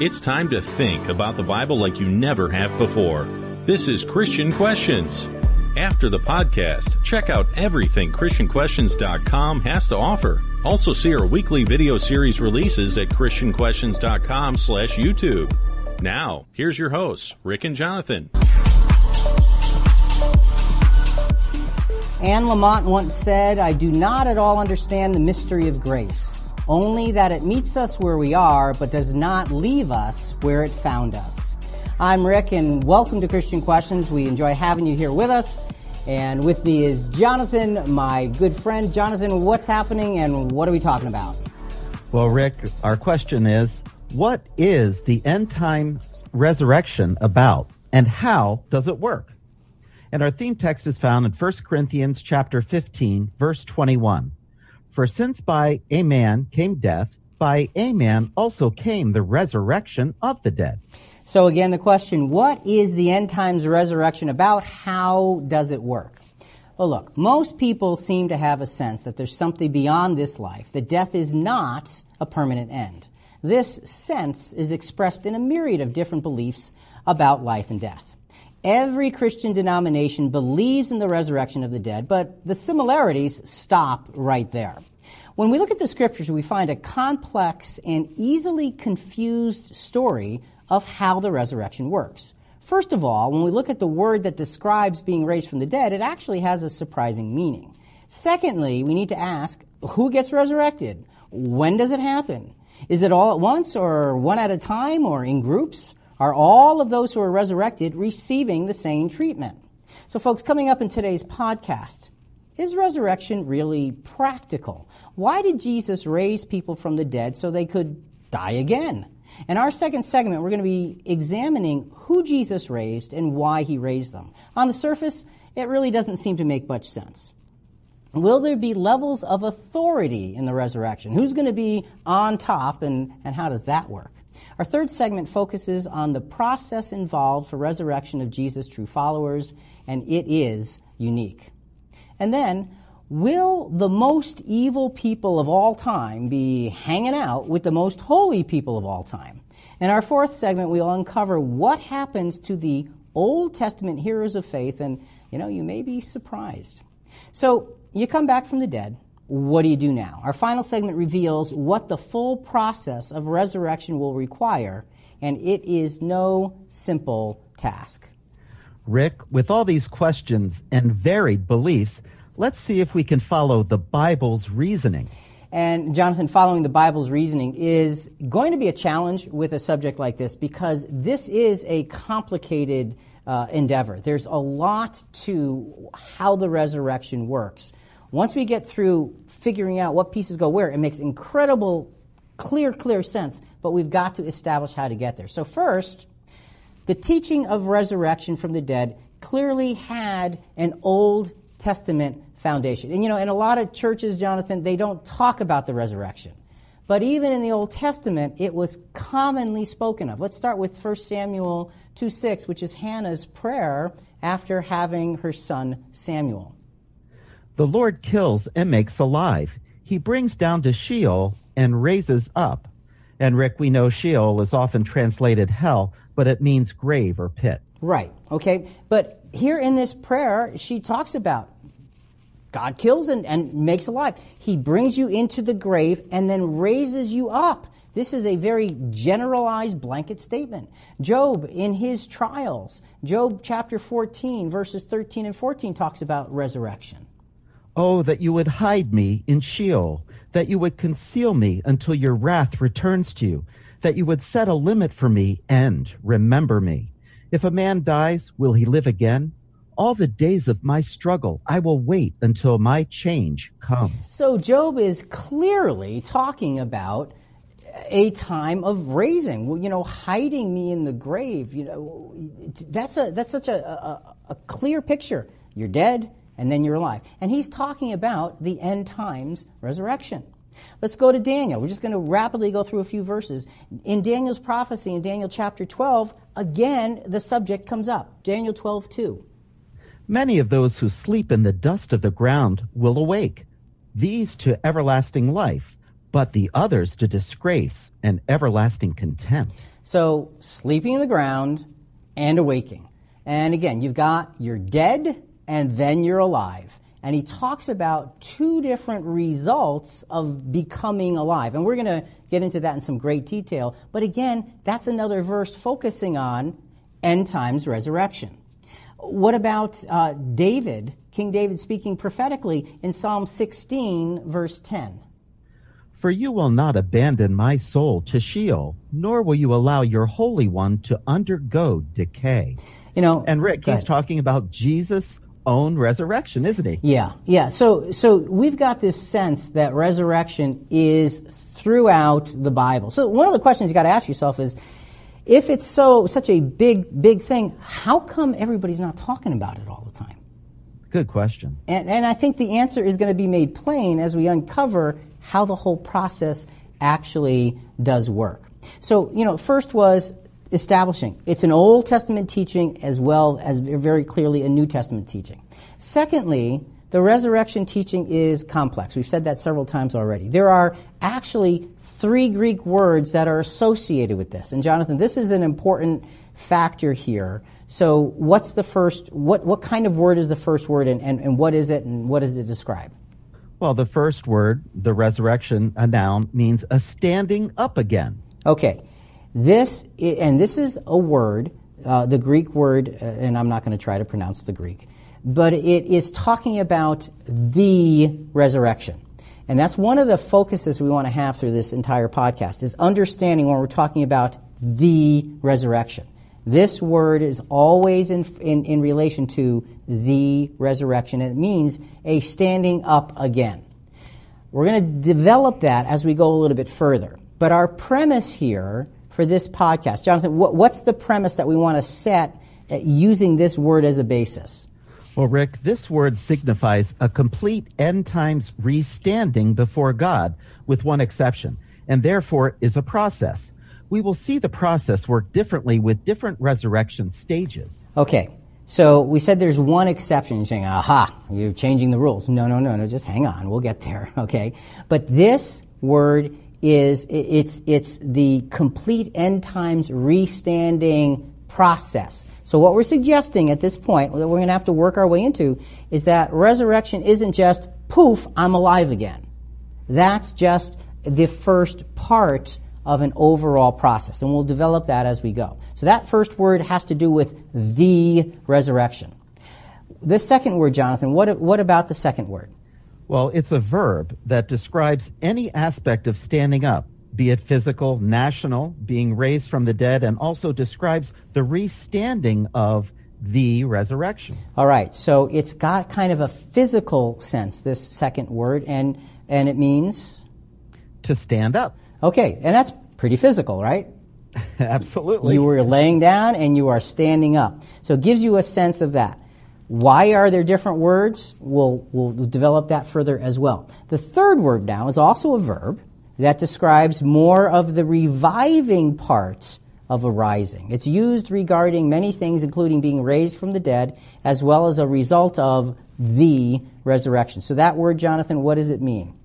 It's time to think about the Bible like you never have before. This is Christian Questions. After the podcast, check out everything ChristianQuestions.com has to offer. Also see our weekly video series releases at ChristianQuestions.com slash YouTube. Now, here's your hosts, Rick and Jonathan. Anne Lamott once said, I do not at all understand the mystery of grace only that it meets us where we are, but does not leave us where it found us. I'm Rick, and welcome to Christian Questions. We enjoy having you here with us. And with me is Jonathan, my good friend. Jonathan, what's happening and what are we talking about? Well, Rick, our question is what is the end time resurrection about and how does it work? And our theme text is found in 1 Corinthians chapter 15, verse 21. For since by a man came death, by a man also came the resurrection of the dead. So again, the question, what is the end times resurrection about? How does it work? Well, look, most people seem to have a sense that there's something beyond this life, that death is not a permanent end. This sense is expressed in a myriad of different beliefs about life and death. Every Christian denomination believes in the resurrection of the dead, but the similarities stop right there. When we look at the scriptures, we find a complex and easily confused story of how the resurrection works. First of all, when we look at the word that describes being raised from the dead, it actually has a surprising meaning. Secondly, we need to ask who gets resurrected? When does it happen? Is it all at once or one at a time or in groups? Are all of those who are resurrected receiving the same treatment? So, folks, coming up in today's podcast, is resurrection really practical? Why did Jesus raise people from the dead so they could die again? In our second segment, we're going to be examining who Jesus raised and why he raised them. On the surface, it really doesn't seem to make much sense. Will there be levels of authority in the resurrection? Who's going to be on top and, and how does that work? Our third segment focuses on the process involved for resurrection of Jesus' true followers, and it is unique. And then, will the most evil people of all time be hanging out with the most holy people of all time? In our fourth segment, we'll uncover what happens to the Old Testament heroes of faith, and you know, you may be surprised. So, you come back from the dead. What do you do now? Our final segment reveals what the full process of resurrection will require, and it is no simple task. Rick, with all these questions and varied beliefs, let's see if we can follow the Bible's reasoning. And Jonathan, following the Bible's reasoning is going to be a challenge with a subject like this because this is a complicated uh, endeavor. There's a lot to how the resurrection works. Once we get through figuring out what pieces go where, it makes incredible, clear, clear sense, but we've got to establish how to get there. So, first, the teaching of resurrection from the dead clearly had an Old Testament foundation. And you know, in a lot of churches, Jonathan, they don't talk about the resurrection. But even in the Old Testament, it was commonly spoken of. Let's start with 1 Samuel 2 6, which is Hannah's prayer after having her son Samuel. The Lord kills and makes alive. He brings down to Sheol and raises up. And Rick, we know Sheol is often translated hell, but it means grave or pit. Right, okay? But here in this prayer, she talks about God kills and, and makes alive. He brings you into the grave and then raises you up. This is a very generalized blanket statement. Job, in his trials, Job chapter 14, verses 13 and 14, talks about resurrection. Oh, that you would hide me in Sheol, that you would conceal me until your wrath returns to you that you would set a limit for me and remember me. If a man dies, will he live again? All the days of my struggle, I will wait until my change comes. So Job is clearly talking about a time of raising, you know, hiding me in the grave. You know, that's a that's such a, a, a clear picture. You're dead, and then you're alive. And he's talking about the end times resurrection. Let's go to Daniel. We're just going to rapidly go through a few verses. In Daniel's prophecy, in Daniel chapter 12, again, the subject comes up. Daniel 12, 2. Many of those who sleep in the dust of the ground will awake, these to everlasting life, but the others to disgrace and everlasting contempt. So, sleeping in the ground and awaking. And again, you've got you're dead and then you're alive. And he talks about two different results of becoming alive. And we're going to get into that in some great detail. But again, that's another verse focusing on end times resurrection. What about uh, David, King David speaking prophetically in Psalm 16, verse 10? For you will not abandon my soul to Sheol, nor will you allow your Holy One to undergo decay. You know, And Rick, he's talking about Jesus' own resurrection, isn't he? Yeah, yeah. So, so we've got this sense that resurrection is throughout the Bible. So one of the questions you got to ask yourself is, if it's so such a big, big thing, how come everybody's not talking about it all the time? Good question. And, and I think the answer is going to be made plain as we uncover how the whole process actually does work. So, you know, first was establishing. It's an Old Testament teaching as well as very clearly a New Testament teaching. Secondly, the resurrection teaching is complex. We've said that several times already. There are actually three Greek words that are associated with this. And Jonathan, this is an important factor here. So, what's the first, what, what kind of word is the first word, and, and, and what is it, and what does it describe? Well, the first word, the resurrection, a noun, means a standing up again. Okay, this and this is a word, uh, the Greek word, uh, and I'm not going to try to pronounce the Greek, but it is talking about the resurrection, and that's one of the focuses we want to have through this entire podcast is understanding when we're talking about the resurrection. This word is always in, in, in relation to the resurrection. It means a standing up again. We're going to develop that as we go a little bit further. But our premise here for this podcast, Jonathan, what, what's the premise that we want to set using this word as a basis? Well, Rick, this word signifies a complete end times restanding before God, with one exception, and therefore is a process. We will see the process work differently with different resurrection stages. Okay, so we said there's one exception. You're saying, aha, you're changing the rules. No, no, no, no, just hang on. We'll get there, okay? But this word is, it's, it's the complete end times restanding process. So what we're suggesting at this point, that we're going to have to work our way into, is that resurrection isn't just, poof, I'm alive again. That's just the first part of an overall process, and we'll develop that as we go. So that first word has to do with the resurrection. The second word, Jonathan, what, what about the second word? Well, it's a verb that describes any aspect of standing up, be it physical, national, being raised from the dead, and also describes the restanding of the resurrection. All right, so it's got kind of a physical sense, this second word, and, and it means, To stand up. okay, and that's pretty physical, right? Absolutely. You were laying down and you are standing up. So it gives you a sense of that. Why are there different words? We'll, we'll develop that further as well. The third word now is also a verb that describes more of the reviving parts of arising. It's used regarding many things, including being raised from the dead, as well as a result of the resurrection. So that word, Jonathan, what does it mean?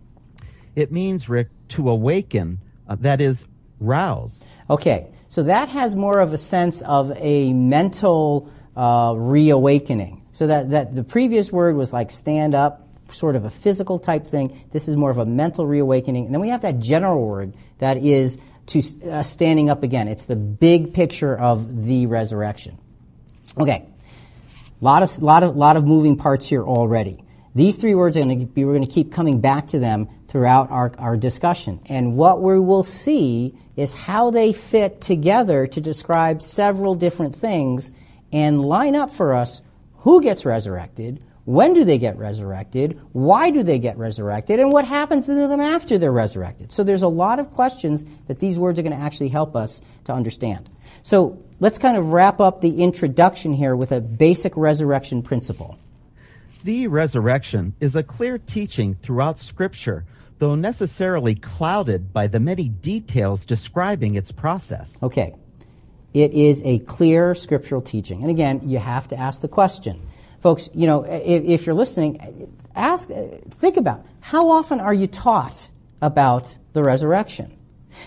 It means, Rick, to awaken, uh, that is, rouse. Okay, so that has more of a sense of a mental uh, reawakening. So that, that the previous word was like stand up, sort of a physical type thing. This is more of a mental reawakening. And then we have that general word that is to uh, standing up again. It's the big picture of the resurrection. Okay, lot of lot of lot of moving parts here already. These three words are going to be we're going to keep coming back to them throughout our, our discussion. And what we will see is how they fit together to describe several different things and line up for us who gets resurrected, when do they get resurrected, why do they get resurrected, and what happens to them after they're resurrected. So there's a lot of questions that these words are going to actually help us to understand. So let's kind of wrap up the introduction here with a basic resurrection principle. The resurrection is a clear teaching throughout Scripture, though necessarily clouded by the many details describing its process. Okay. It is a clear scriptural teaching. And again, you have to ask the question. Folks, you know, if, if you're listening, ask, think about how often are you taught about the resurrection?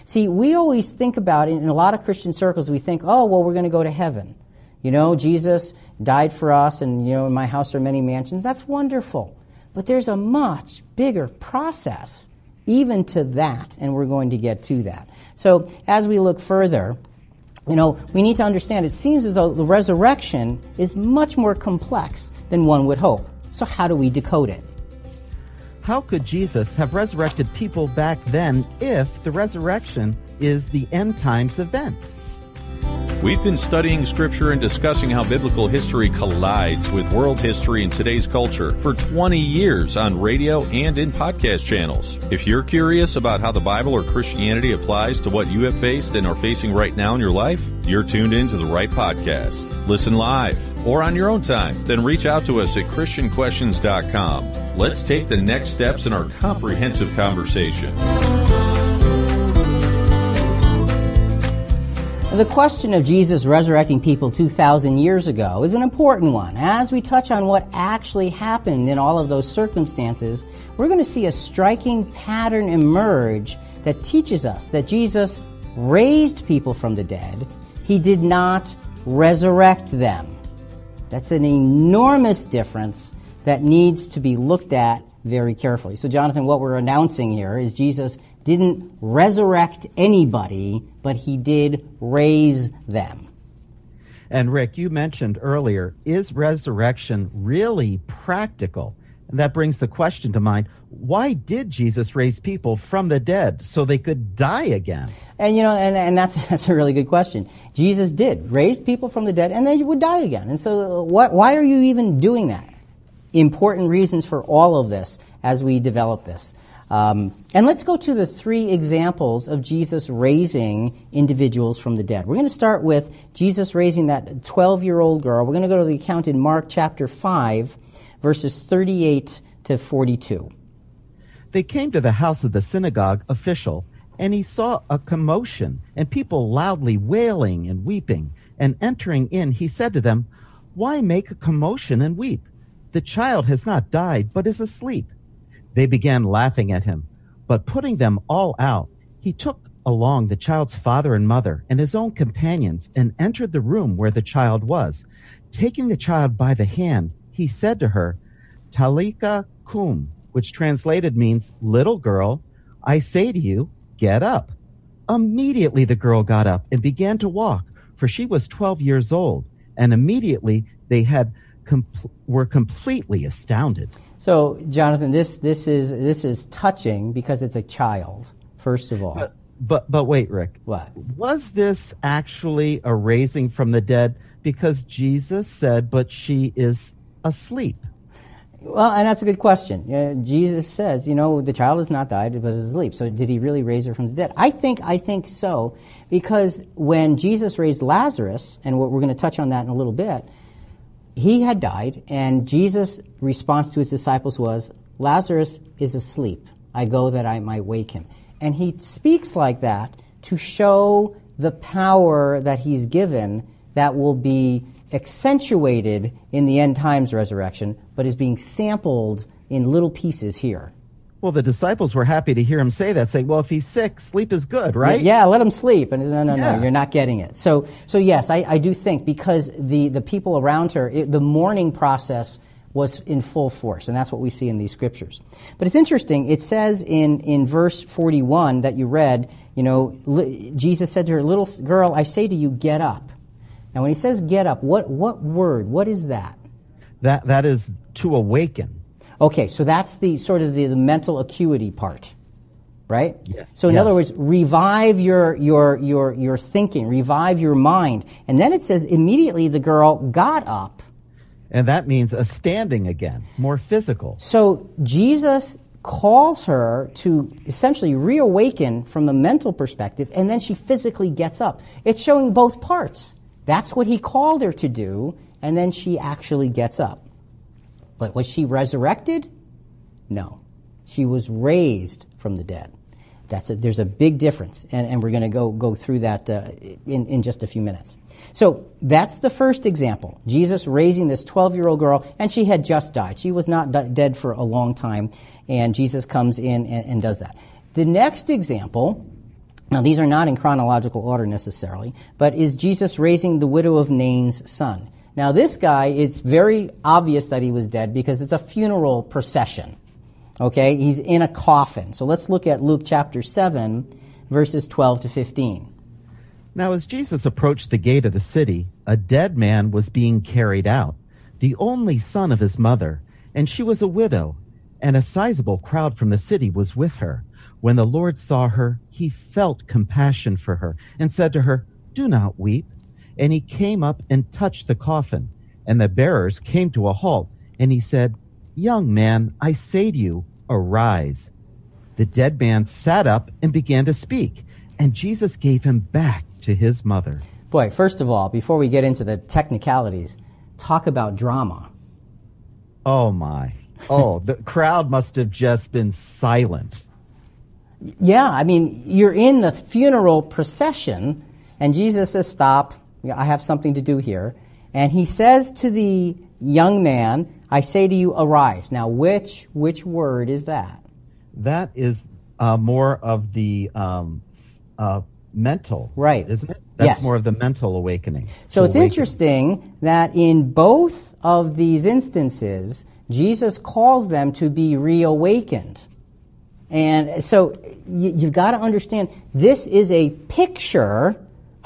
See, we always think about in a lot of Christian circles, we think, oh, well, we're going to go to heaven. You know, Jesus died for us, and, you know, in my house are many mansions. That's wonderful. But there's a much bigger process even to that, and we're going to get to that. So, as we look further, you know, we need to understand it seems as though the resurrection is much more complex than one would hope. So, how do we decode it? How could Jesus have resurrected people back then if the resurrection is the end times event? We've been studying Scripture and discussing how biblical history collides with world history and today's culture for 20 years on radio and in podcast channels. If you're curious about how the Bible or Christianity applies to what you have faced and are facing right now in your life, you're tuned in to the right podcast. Listen live or on your own time, then reach out to us at ChristianQuestions.com. Let's take the next steps in our comprehensive conversation. The question of Jesus resurrecting people 2,000 years ago is an important one. As we touch on what actually happened in all of those circumstances, we're going to see a striking pattern emerge that teaches us that Jesus raised people from the dead, he did not resurrect them. That's an enormous difference that needs to be looked at very carefully. So, Jonathan, what we're announcing here is Jesus didn't resurrect anybody, but he did raise them. And Rick, you mentioned earlier, is resurrection really practical? And that brings the question to mind why did Jesus raise people from the dead so they could die again? And you know, and, and that's, that's a really good question. Jesus did raise people from the dead and they would die again. And so, uh, what, why are you even doing that? Important reasons for all of this as we develop this. Um, and let's go to the three examples of Jesus raising individuals from the dead. We're going to start with Jesus raising that 12 year old girl. We're going to go to the account in Mark chapter 5, verses 38 to 42. They came to the house of the synagogue official, and he saw a commotion and people loudly wailing and weeping. And entering in, he said to them, Why make a commotion and weep? The child has not died, but is asleep. They began laughing at him, but putting them all out, he took along the child's father and mother and his own companions and entered the room where the child was. Taking the child by the hand, he said to her, Talitha kum, which translated means, Little girl, I say to you, get up. Immediately the girl got up and began to walk, for she was 12 years old, and immediately they had com- were completely astounded. So, Jonathan, this this is this is touching because it's a child. First of all, but but, but wait, Rick. What was this actually a raising from the dead? Because Jesus said, "But she is asleep." Well, and that's a good question. Jesus says, you know, the child has not died, but is asleep. So, did he really raise her from the dead? I think, I think so, because when Jesus raised Lazarus, and we're going to touch on that in a little bit, he had died, and Jesus' response to his disciples was, Lazarus is asleep. I go that I might wake him. And he speaks like that to show the power that he's given that will be accentuated in the end times resurrection, but is being sampled in little pieces here. Well, the disciples were happy to hear him say that, saying, "Well, if he's sick, sleep is good, right?" Yeah, let him sleep. And no, no, yeah. no, you're not getting it. So, so yes, I, I do think because the the people around her, it, the mourning process was in full force, and that's what we see in these scriptures. But it's interesting. It says in in verse 41 that you read, you know, li- Jesus said to her, "Little girl, I say to you, get up." Now, when he says "get up," what what word? What is that? That that is to awaken. Okay, so that's the sort of the, the mental acuity part, right? Yes. So in yes. other words, revive your, your, your, your thinking, revive your mind. And then it says immediately the girl got up. And that means a standing again, more physical. So Jesus calls her to essentially reawaken from the mental perspective, and then she physically gets up. It's showing both parts. That's what he called her to do, and then she actually gets up. But was she resurrected? No. She was raised from the dead. That's a, there's a big difference, and, and we're going to go go through that uh, in, in just a few minutes. So that's the first example. Jesus raising this 12 year old girl, and she had just died. She was not d- dead for a long time, and Jesus comes in and, and does that. The next example, now these are not in chronological order necessarily, but is Jesus raising the widow of Nain's son. Now, this guy, it's very obvious that he was dead because it's a funeral procession. Okay? He's in a coffin. So let's look at Luke chapter 7, verses 12 to 15. Now, as Jesus approached the gate of the city, a dead man was being carried out, the only son of his mother, and she was a widow, and a sizable crowd from the city was with her. When the Lord saw her, he felt compassion for her and said to her, Do not weep. And he came up and touched the coffin, and the bearers came to a halt, and he said, Young man, I say to you, arise. The dead man sat up and began to speak, and Jesus gave him back to his mother. Boy, first of all, before we get into the technicalities, talk about drama. Oh my. Oh, the crowd must have just been silent. Yeah, I mean, you're in the funeral procession, and Jesus says, Stop, I have something to do here. And he says to the young man, I say to you, arise. Now, which, which word is that? That is uh, more of the um, uh, mental, right? Isn't it? That's yes. more of the mental awakening. So it's awaken. interesting that in both of these instances, Jesus calls them to be reawakened. And so you, you've got to understand this is a picture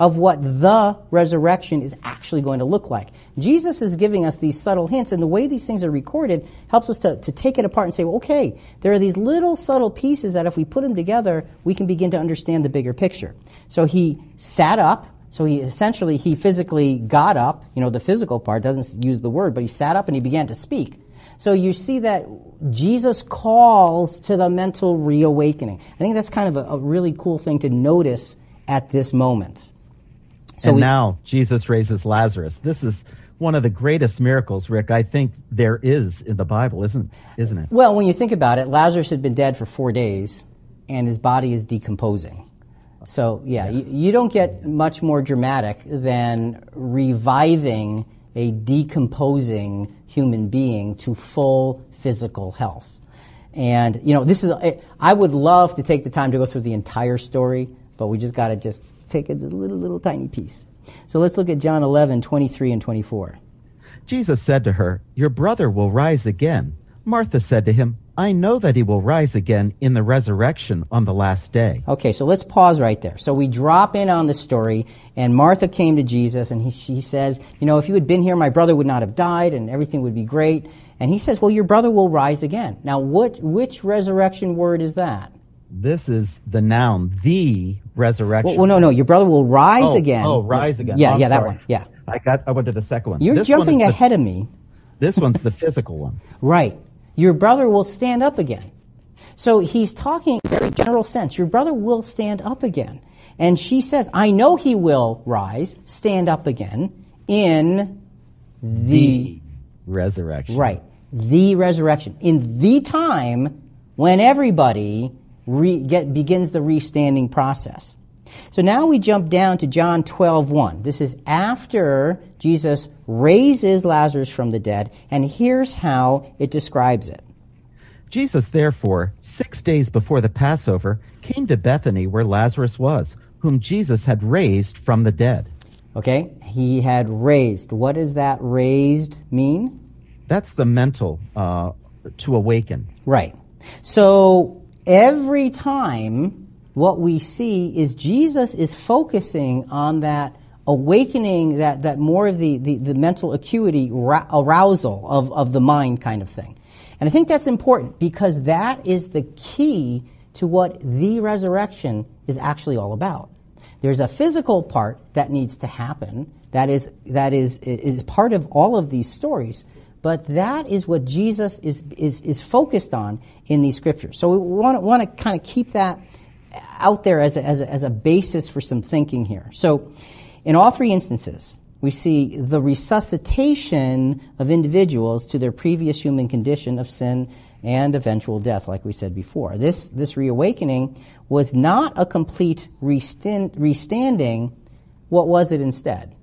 of what the resurrection is actually going to look like. Jesus is giving us these subtle hints, and the way these things are recorded helps us to, to take it apart and say, well, okay, there are these little subtle pieces that if we put them together, we can begin to understand the bigger picture. So he sat up. So he essentially, he physically got up. You know, the physical part doesn't use the word, but he sat up and he began to speak. So you see that Jesus calls to the mental reawakening. I think that's kind of a, a really cool thing to notice at this moment. So and we, now Jesus raises Lazarus. This is one of the greatest miracles, Rick, I think there is in the Bible, isn't isn't it? Well, when you think about it, Lazarus had been dead for four days, and his body is decomposing. So yeah, yeah. You, you don't get much more dramatic than reviving a decomposing human being to full physical health. And you know, this is I would love to take the time to go through the entire story, but we just got to just take a little, little tiny piece. So let's look at John 11, 23 and 24. Jesus said to her, Your brother will rise again. Martha said to him, I know that he will rise again in the resurrection on the last day. Okay, so let's pause right there. So we drop in on the story, and Martha came to Jesus, and he, she says, You know, if you had been here, my brother would not have died, and everything would be great. And he says, Well, your brother will rise again. Now, what, which resurrection word is that? This is the noun, the resurrection. Well, well no, no. Your brother will rise oh, again. Oh, rise again. Yeah, oh, yeah, sorry. that one. Yeah. I got. I went to the second one. You're this jumping one ahead the, of me. This one's the physical one. Right. Your brother will stand up again. So he's talking in a very general sense. Your brother will stand up again. And she says, I know he will rise, stand up again in the, the resurrection. Right. The resurrection. In the time when everybody re, get, begins the restanding process. So now we jump down to John 12, 1. This is after Jesus raises Lazarus from the dead, and here's how it describes it. Jesus, therefore, six days before the Passover, came to Bethany where Lazarus was, whom Jesus had raised from the dead. Okay, he had raised. What does that raised mean? That's the mental uh, to awaken. Right. So every time what we see is Jesus is focusing on that awakening, that, that more of the, the, the mental acuity, arousal of, of the mind kind of thing. And I think that's important because that is the key to what the resurrection is actually all about. There's a physical part that needs to happen that is, that is, is part of all of these stories. But that is what Jesus is, is, is focused on in these scriptures. So we want to, want to kind of keep that out there as a, as, a, as a basis for some thinking here. So in all three instances, we see the resuscitation of individuals to their previous human condition of sin and eventual death, like we said before. This, this reawakening was not a complete restand, restanding. What was it instead?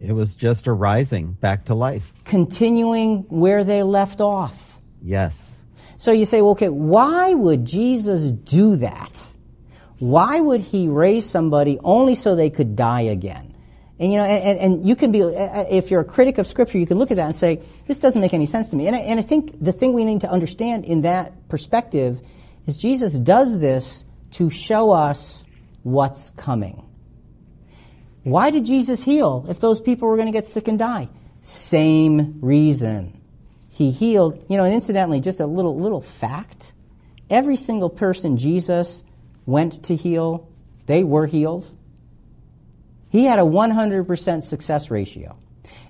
It was just a rising back to life. Continuing where they left off. Yes. So you say, well, okay, why would Jesus do that? Why would he raise somebody only so they could die again? And you know, and, and you can be, uh, uh, if you're a critic of Scripture, you can look at that and say, this doesn't make any sense to me. And I, and I think the thing we need to understand in that perspective is Jesus does this to show us what's coming. Why did Jesus heal if those people were going to get sick and die? Same reason. He healed, you know, and incidentally, just a little little fact. Every single person Jesus went to heal, they were healed. He had a 100% success ratio.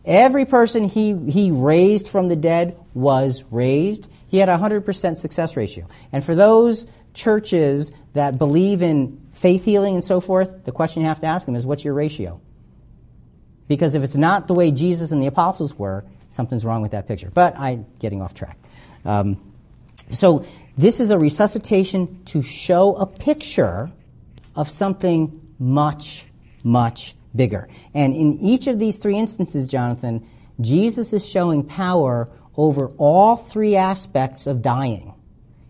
Every person he, he raised from the dead was raised. He had a 100% success ratio. And for those churches that believe in faith healing and so forth, the question you have to ask them is what's your ratio? Because if it's not the way Jesus and the apostles were, something's wrong with that picture. But I'm getting off track. Um, so this is a resuscitation to show a picture of something much, much bigger. And in each of these three instances, Jonathan, Jesus is showing power over all three aspects of dying.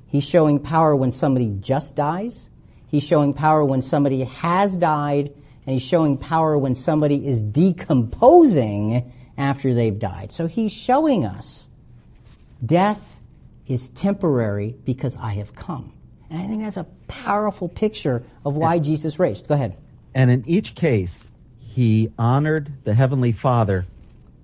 He's showing power when somebody just dies, he's showing power when somebody has died, and he's showing power when somebody is decomposing after they've died. So he's showing us death is temporary because I have come. And I think that's a powerful picture of why and, Jesus raised. Go ahead. And in each case, he honored the Heavenly Father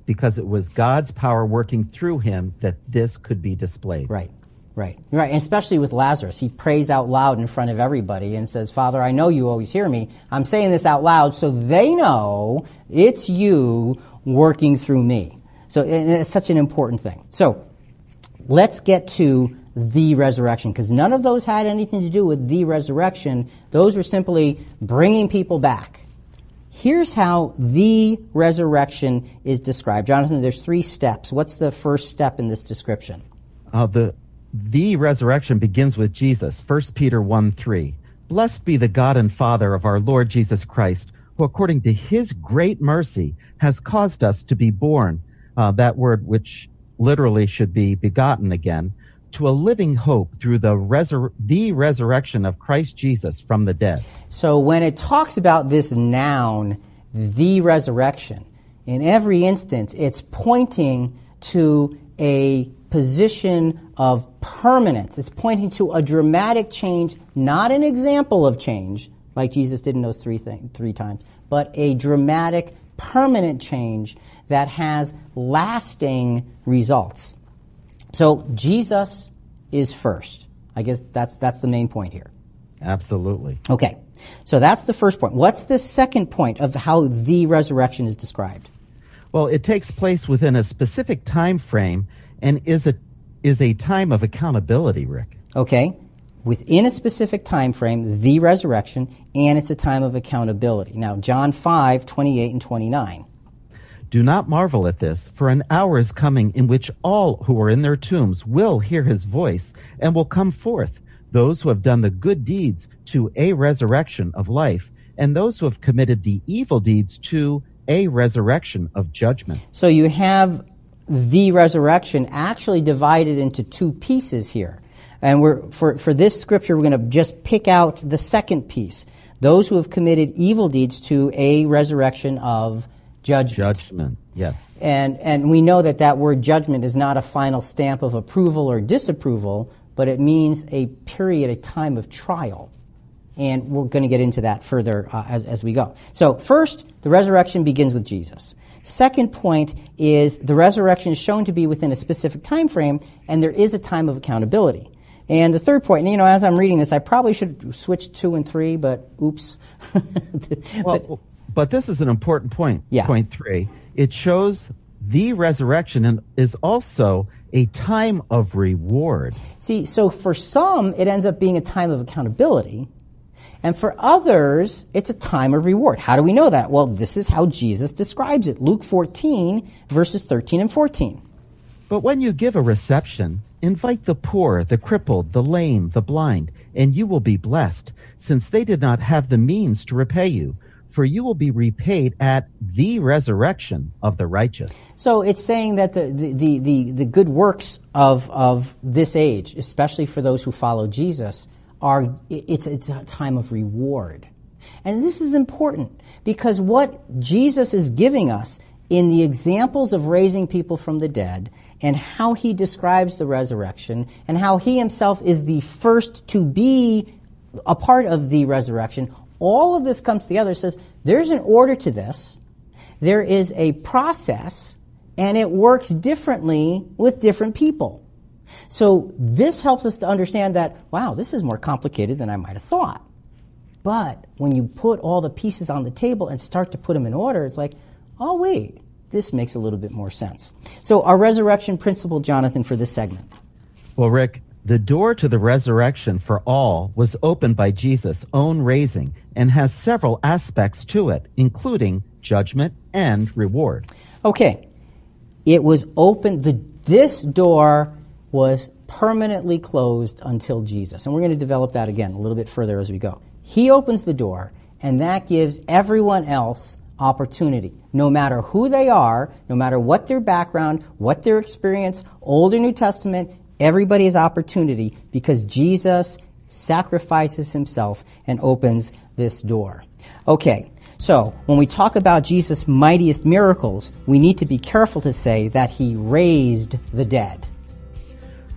because it was God's power working through him that this could be displayed. Right. Right, right, and especially with Lazarus, he prays out loud in front of everybody and says, "Father, I know you always hear me. I'm saying this out loud so they know it's you working through me." So it's such an important thing. So let's get to the resurrection because none of those had anything to do with the resurrection. Those were simply bringing people back. Here's how the resurrection is described. Jonathan, there's three steps. What's the first step in this description? Uh, the, the resurrection begins with Jesus. 1 Peter 1 3. Blessed be the God and Father of our Lord Jesus Christ, who according to his great mercy has caused us to be born. Uh, that word which literally should be begotten again to a living hope through the, resur- the resurrection of Christ Jesus from the dead. So when it talks about this noun, the resurrection, in every instance, it's pointing to a position of permanence. It's pointing to a dramatic change, not an example of change, like Jesus did in those three, thing, three times, but a dramatic, permanent change that has lasting results. So Jesus is first. I guess that's that's the main point here. Absolutely. Okay. So that's the first point. What's the second point of how the resurrection is described? Well, it takes place within a specific time frame and is a is a time of accountability, Rick. Okay. Within a specific time frame, the resurrection, and it's a time of accountability. Now, John 5, 28 and 29. Do not marvel at this, for an hour is coming in which all who are in their tombs will hear his voice and will come forth, those who have done the good deeds to a resurrection of life, and those who have committed the evil deeds to a resurrection of judgment. So you have the resurrection actually divided into two pieces here. And we're, for, for this scripture, we're going to just pick out the second piece. Those who have committed evil deeds to a resurrection of judgment. Judgment, yes. And, and we know that that word judgment is not a final stamp of approval or disapproval, but it means a period, a time of trial. And we're going to get into that further uh, as, as we go. So, first, the resurrection begins with Jesus. Second point is the resurrection is shown to be within a specific time frame, and there is a time of accountability. And the third and you know, as I'm reading this, I probably should switch two and three, but oops. well, but this is an important point. Yeah. Point three. It shows the resurrection and is also a time of reward. See, so for some, it ends up being a time of accountability. And for others, it's a time of reward. How do we know that? Well, this is how Jesus describes it Luke 14, verses 13 and 14. But when you give a reception, invite the poor, the crippled, the lame, the blind, and you will be blessed, since they did not have the means to repay you for you will be repaid at the resurrection of the righteous. So it's saying that the, the, the, the, the good works of, of this age, especially for those who follow Jesus, are it's, it's a time of reward. And this is important because what Jesus is giving us in the examples of raising people from the dead and how he describes the resurrection and how he himself is the first to be a part of the resurrection, all of this comes together says there's an order to this, there is a process, and it works differently with different people. So this helps us to understand that, wow, this is more complicated than I might have thought. But when you put all the pieces on the table and start to put them in order, it's like, oh, wait, this makes a little bit more sense. So, our resurrection principle, Jonathan, for this segment. Well, Rick, the door to the resurrection for all was opened by Jesus' own raising and has several aspects to it, including judgment and reward. Okay. It was opened, the, this door was permanently closed until Jesus. And we're going to develop that again a little bit further as we go. He opens the door, and that gives everyone else opportunity. No matter who they are, no matter what their background, what their experience, Old or New Testament, everybody has opportunity because Jesus sacrifices himself and opens this door. Okay, so when we talk about Jesus' mightiest miracles, we need to be careful to say that he raised the dead.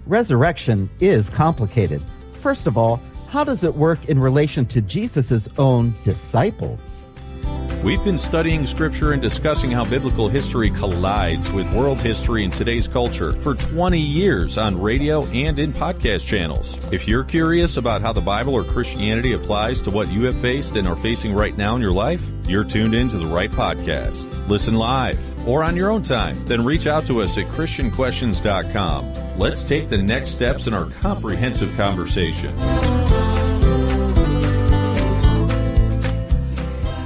Resurrection is complicated. First of all, how does it work in relation to Jesus' own disciples? We've been studying Scripture and discussing how biblical history collides with world history and today's culture for 20 years on radio and in podcast channels. If you're curious about how the Bible or Christianity applies to what you have faced and are facing right now in your life, you're tuned in to the right podcast. Listen live or on your own time, then reach out to us at ChristianQuestions.com. Let's take the next steps in our comprehensive conversation.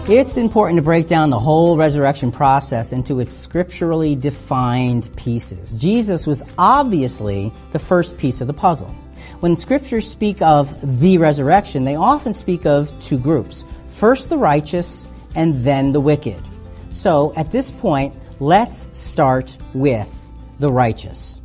It's important to break down the whole resurrection process into its scripturally defined pieces. Jesus was obviously the first piece of the puzzle. When scriptures speak of the resurrection, they often speak of two groups first the righteous and then the wicked. So at this point, let's start with the righteous.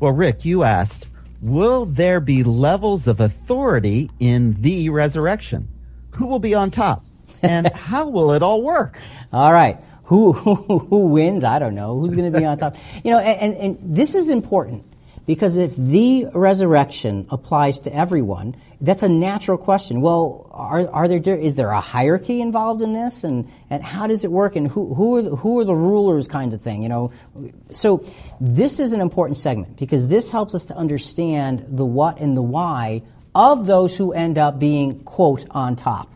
Well, Rick, you asked, will there be levels of authority in the resurrection? Who will be on top? and how will it all work? All right. Who, who, who wins? I don't know. Who's going to be on top? You know, and, and, and this is important because if the resurrection applies to everyone, that's a natural question. Well, are, are there is there a hierarchy involved in this, and, and how does it work, and who who are the, who are the rulers, kind of thing, you know? So this is an important segment because this helps us to understand the what and the why of those who end up being quote on top.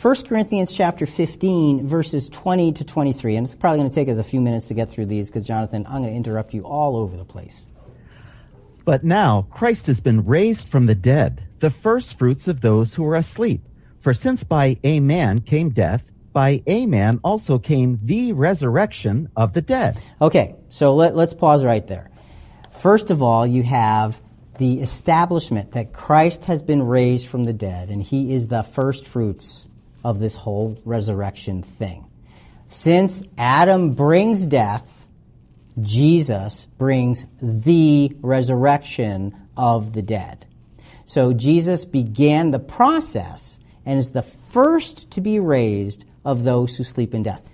1 Corinthians chapter 15, verses 20 to 23. And it's probably going to take us a few minutes to get through these because, Jonathan, I'm going to interrupt you all over the place. But now Christ has been raised from the dead, the first fruits of those who are asleep. For since by a man came death, by a man also came the resurrection of the dead. Okay, so let, let's pause right there. First of all, you have the establishment that Christ has been raised from the dead, and he is the first fruits of this whole resurrection thing. Since Adam brings death, Jesus brings the resurrection of the dead. So Jesus began the process and is the first to be raised of those who sleep in death.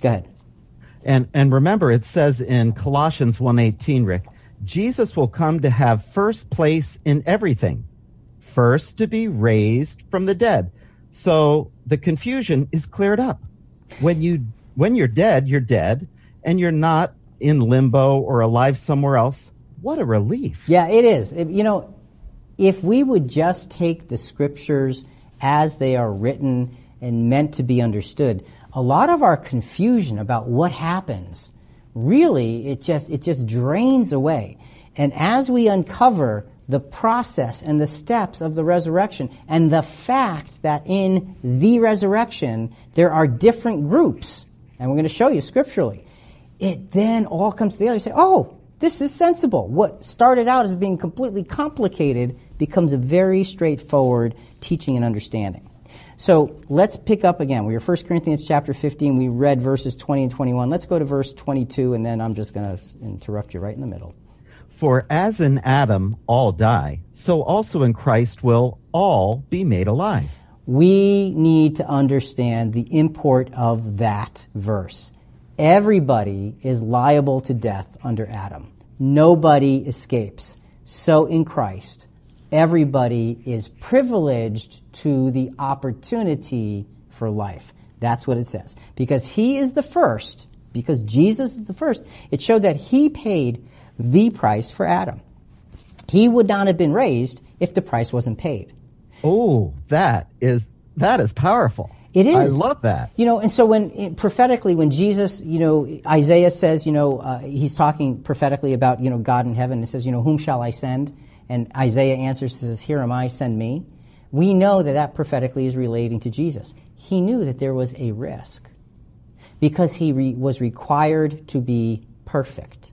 Go ahead. And and remember it says in Colossians 1:18 Rick, Jesus will come to have first place in everything. First to be raised from the dead. So the confusion is cleared up. When you when you're dead, you're dead, and you're not in limbo or alive somewhere else. What a relief! Yeah, it is. You know, if we would just take the scriptures as they are written and meant to be understood, a lot of our confusion about what happens really it just it just drains away. And as we uncover the process and the steps of the resurrection and the fact that in the resurrection there are different groups, and we're going to show you scripturally, it then all comes together. You say, oh, this is sensible. What started out as being completely complicated becomes a very straightforward teaching and understanding. So let's pick up again. We were 1 Corinthians chapter 15. We read verses 20 and 21. Let's go to verse 22, and then I'm just going to interrupt you right in the middle. For as in Adam all die, so also in Christ will all be made alive. We need to understand the import of that verse. Everybody is liable to death under Adam. Nobody escapes. So in Christ, everybody is privileged to the opportunity for life. That's what it says. Because he is the first, because Jesus is the first, it showed that he paid the price for Adam. He would not have been raised if the price wasn't paid. Oh, that is that is powerful. It is. I love that. You know, and so when prophetically, when Jesus, you know, Isaiah says, you know, uh, he's talking prophetically about, you know, God in heaven. It says, you know, whom shall I send? And Isaiah answers, says, here am I, send me. We know that that prophetically is relating to Jesus. He knew that there was a risk because he re- was required to be perfect.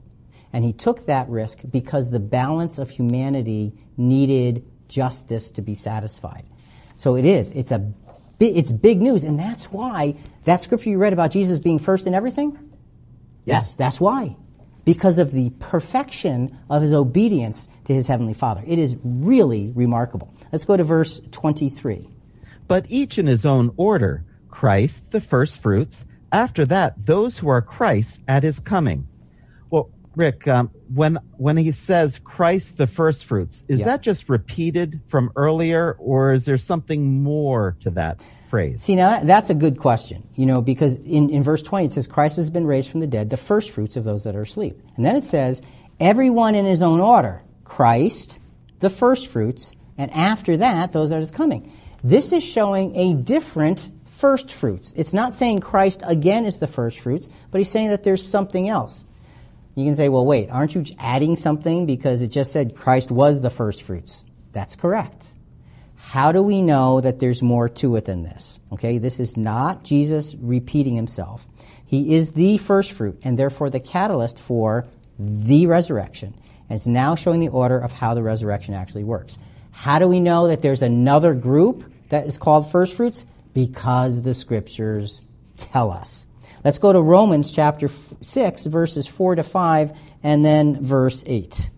And he took that risk because the balance of humanity needed justice to be satisfied. So it is. It's a it's big news, and that's why that scripture you read about Jesus being first in everything. Yes, that's why. Because of the perfection of his obedience to his heavenly Father. It is really remarkable. Let's go to verse 23. But each in his own order Christ, the first fruits, after that, those who are Christ's at his coming. Rick, um, when when he says Christ the first fruits, is that just repeated from earlier, or is there something more to that phrase? See, now that, that's a good question, you know, because in, in verse 20 it says, Christ has been raised from the dead, the first fruits of those that are asleep. And then it says, everyone in his own order, Christ, the first fruits, and after that, those that is coming. This is showing a different first fruits. It's not saying Christ again is the first fruits, but he's saying that there's something else. You can say, well, wait, aren't you adding something because it just said Christ was the first fruits? That's correct. How do we know that there's more to it than this? Okay, this is not Jesus repeating himself. He is the first fruit and therefore the catalyst for the resurrection. And it's now showing the order of how the resurrection actually works. How do we know that there's another group that is called first fruits? Because the scriptures tell us. Let's go to Romans chapter 6, verses 4 to 5, and then verse 8.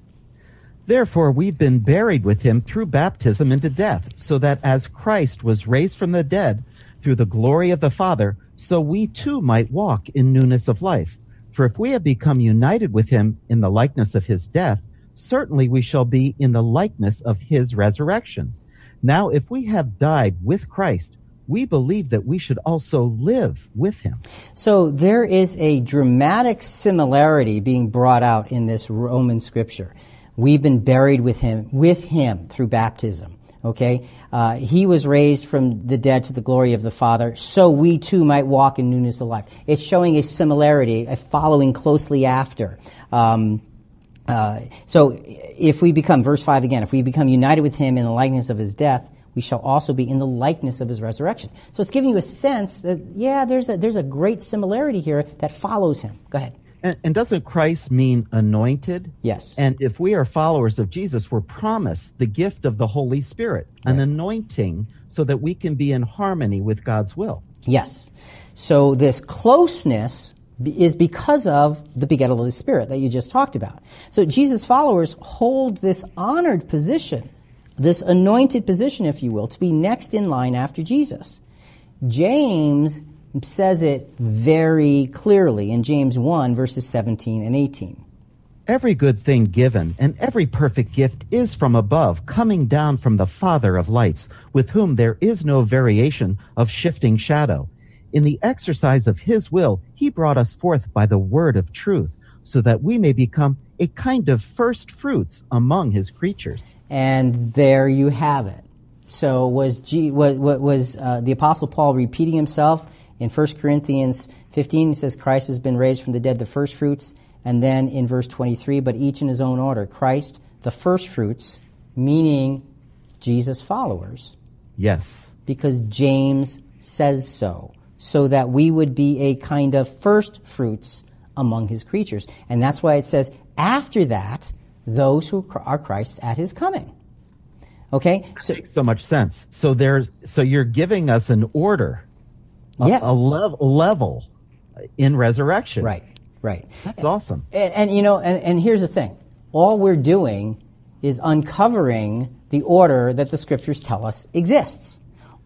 Therefore, we've been buried with him through baptism into death, so that as Christ was raised from the dead through the glory of the Father, so we too might walk in newness of life. For if we have become united with him in the likeness of his death, certainly we shall be in the likeness of his resurrection. Now, if we have died with Christ, we believe that we should also live with him. So there is a dramatic similarity being brought out in this Roman scripture. We've been buried with him, with him through baptism. Okay? Uh, he was raised from the dead to the glory of the Father, so we too might walk in newness of life. It's showing a similarity, a following closely after. Um, uh, so if we become, verse 5 again, if we become united with him in the likeness of his death, we shall also be in the likeness of his resurrection. So it's giving you a sense that, yeah, there's a, there's a great similarity here that follows him. Go ahead. And, and, doesn't Christ mean anointed? Yes. And if we are followers of Jesus, we're promised the gift of the Holy Spirit, right. an anointing, so that we can be in harmony with God's will. Yes. So this closeness is because of the begettal of the Spirit that you just talked about. So Jesus' followers hold this honored position this anointed position, if you will, to be next in line after Jesus. James says it very clearly in James 1, verses 17 and 18. Every good thing given and every perfect gift is from above, coming down from the Father of lights, with whom there is no variation of shifting shadow. In the exercise of his will, he brought us forth by the word of truth, so that we may become a kind of first fruits among his creatures. And there you have it. So was G, what, what was uh, the apostle Paul repeating himself in 1 Corinthians 15? He says Christ has been raised from the dead, the first fruits, and then in verse 23, but each in his own order. Christ, the first fruits, meaning Jesus' followers. Yes. Because James says so, so that we would be a kind of first fruits among his creatures. And that's why it says, after that, those who are Christ at his coming. Okay? So, makes so much sense. So there's so you're giving us an order, a, yeah. a level level in resurrection. Right. Right. That's awesome. And, and you know, and, and here's the thing: all we're doing is uncovering the order that the scriptures tell us exists.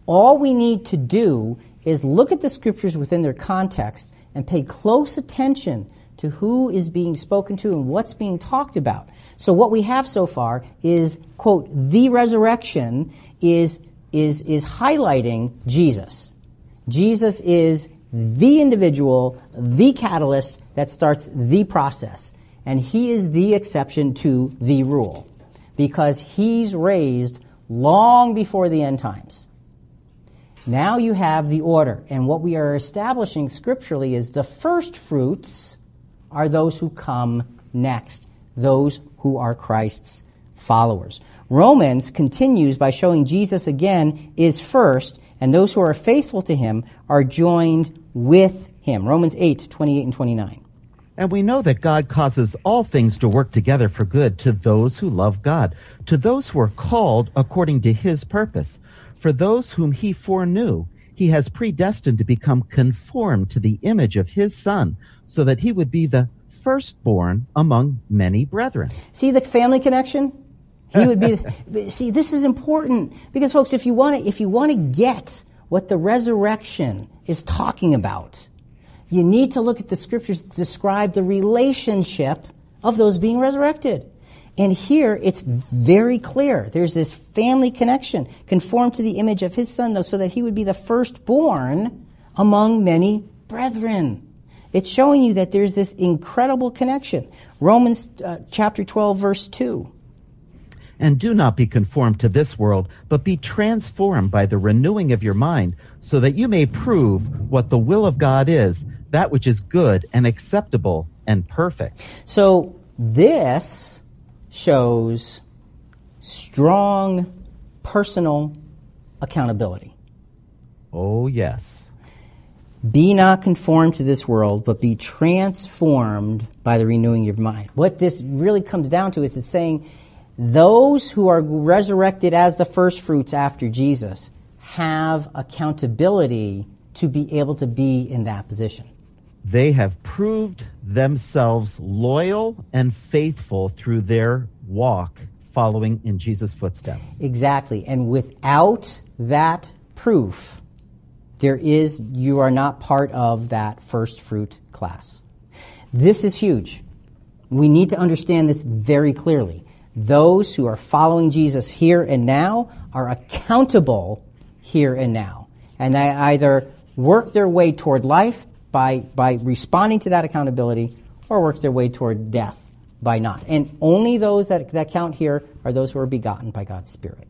All we need to do is look at the scriptures within their context and pay close attention to who is being spoken to and what's being talked about. So what we have so far is, quote, the resurrection is, is, is highlighting Jesus. Jesus is the individual, the catalyst that starts the process. And he is the exception to the rule because he's raised long before the end times. Now you have the order. And what we are establishing scripturally is the first fruits are those who come next, those who are Christ's followers. Romans continues by showing Jesus again is first, and those who are faithful to him are joined with him. Romans 8, 28 and 29. And we know that God causes all things to work together for good to those who love God, to those who are called according to his purpose. For those whom he foreknew, he has predestined to become conformed to the image of his Son, so that he would be the firstborn among many brethren. See the family connection? He would be. see, this is important because, folks, if you want to, if you want to get what the resurrection is talking about, you need to look at the scriptures that describe the relationship of those being resurrected. And here it's very clear. There's this family connection, conformed to the image of his son, though, so that he would be the firstborn among many brethren. It's showing you that there's this incredible connection. Romans uh, chapter 12, verse 2. And do not be conformed to this world, but be transformed by the renewing of your mind, so that you may prove what the will of God is, that which is good and acceptable and perfect. So this shows strong personal accountability. Oh, yes. Be not conformed to this world, but be transformed by the renewing of your mind. What this really comes down to is it's saying those who are resurrected as the first fruits after Jesus have accountability to be able to be in that position. They have proved themselves loyal and faithful through their walk following in Jesus' footsteps. Exactly. And without that proof, there is you are not part of that first fruit class. This is huge. We need to understand this very clearly. Those who are following Jesus here and now are accountable here and now. And they either work their way toward life by, by responding to that accountability or work their way toward death by not. And only those that, that count here are those who are begotten by God's Spirit.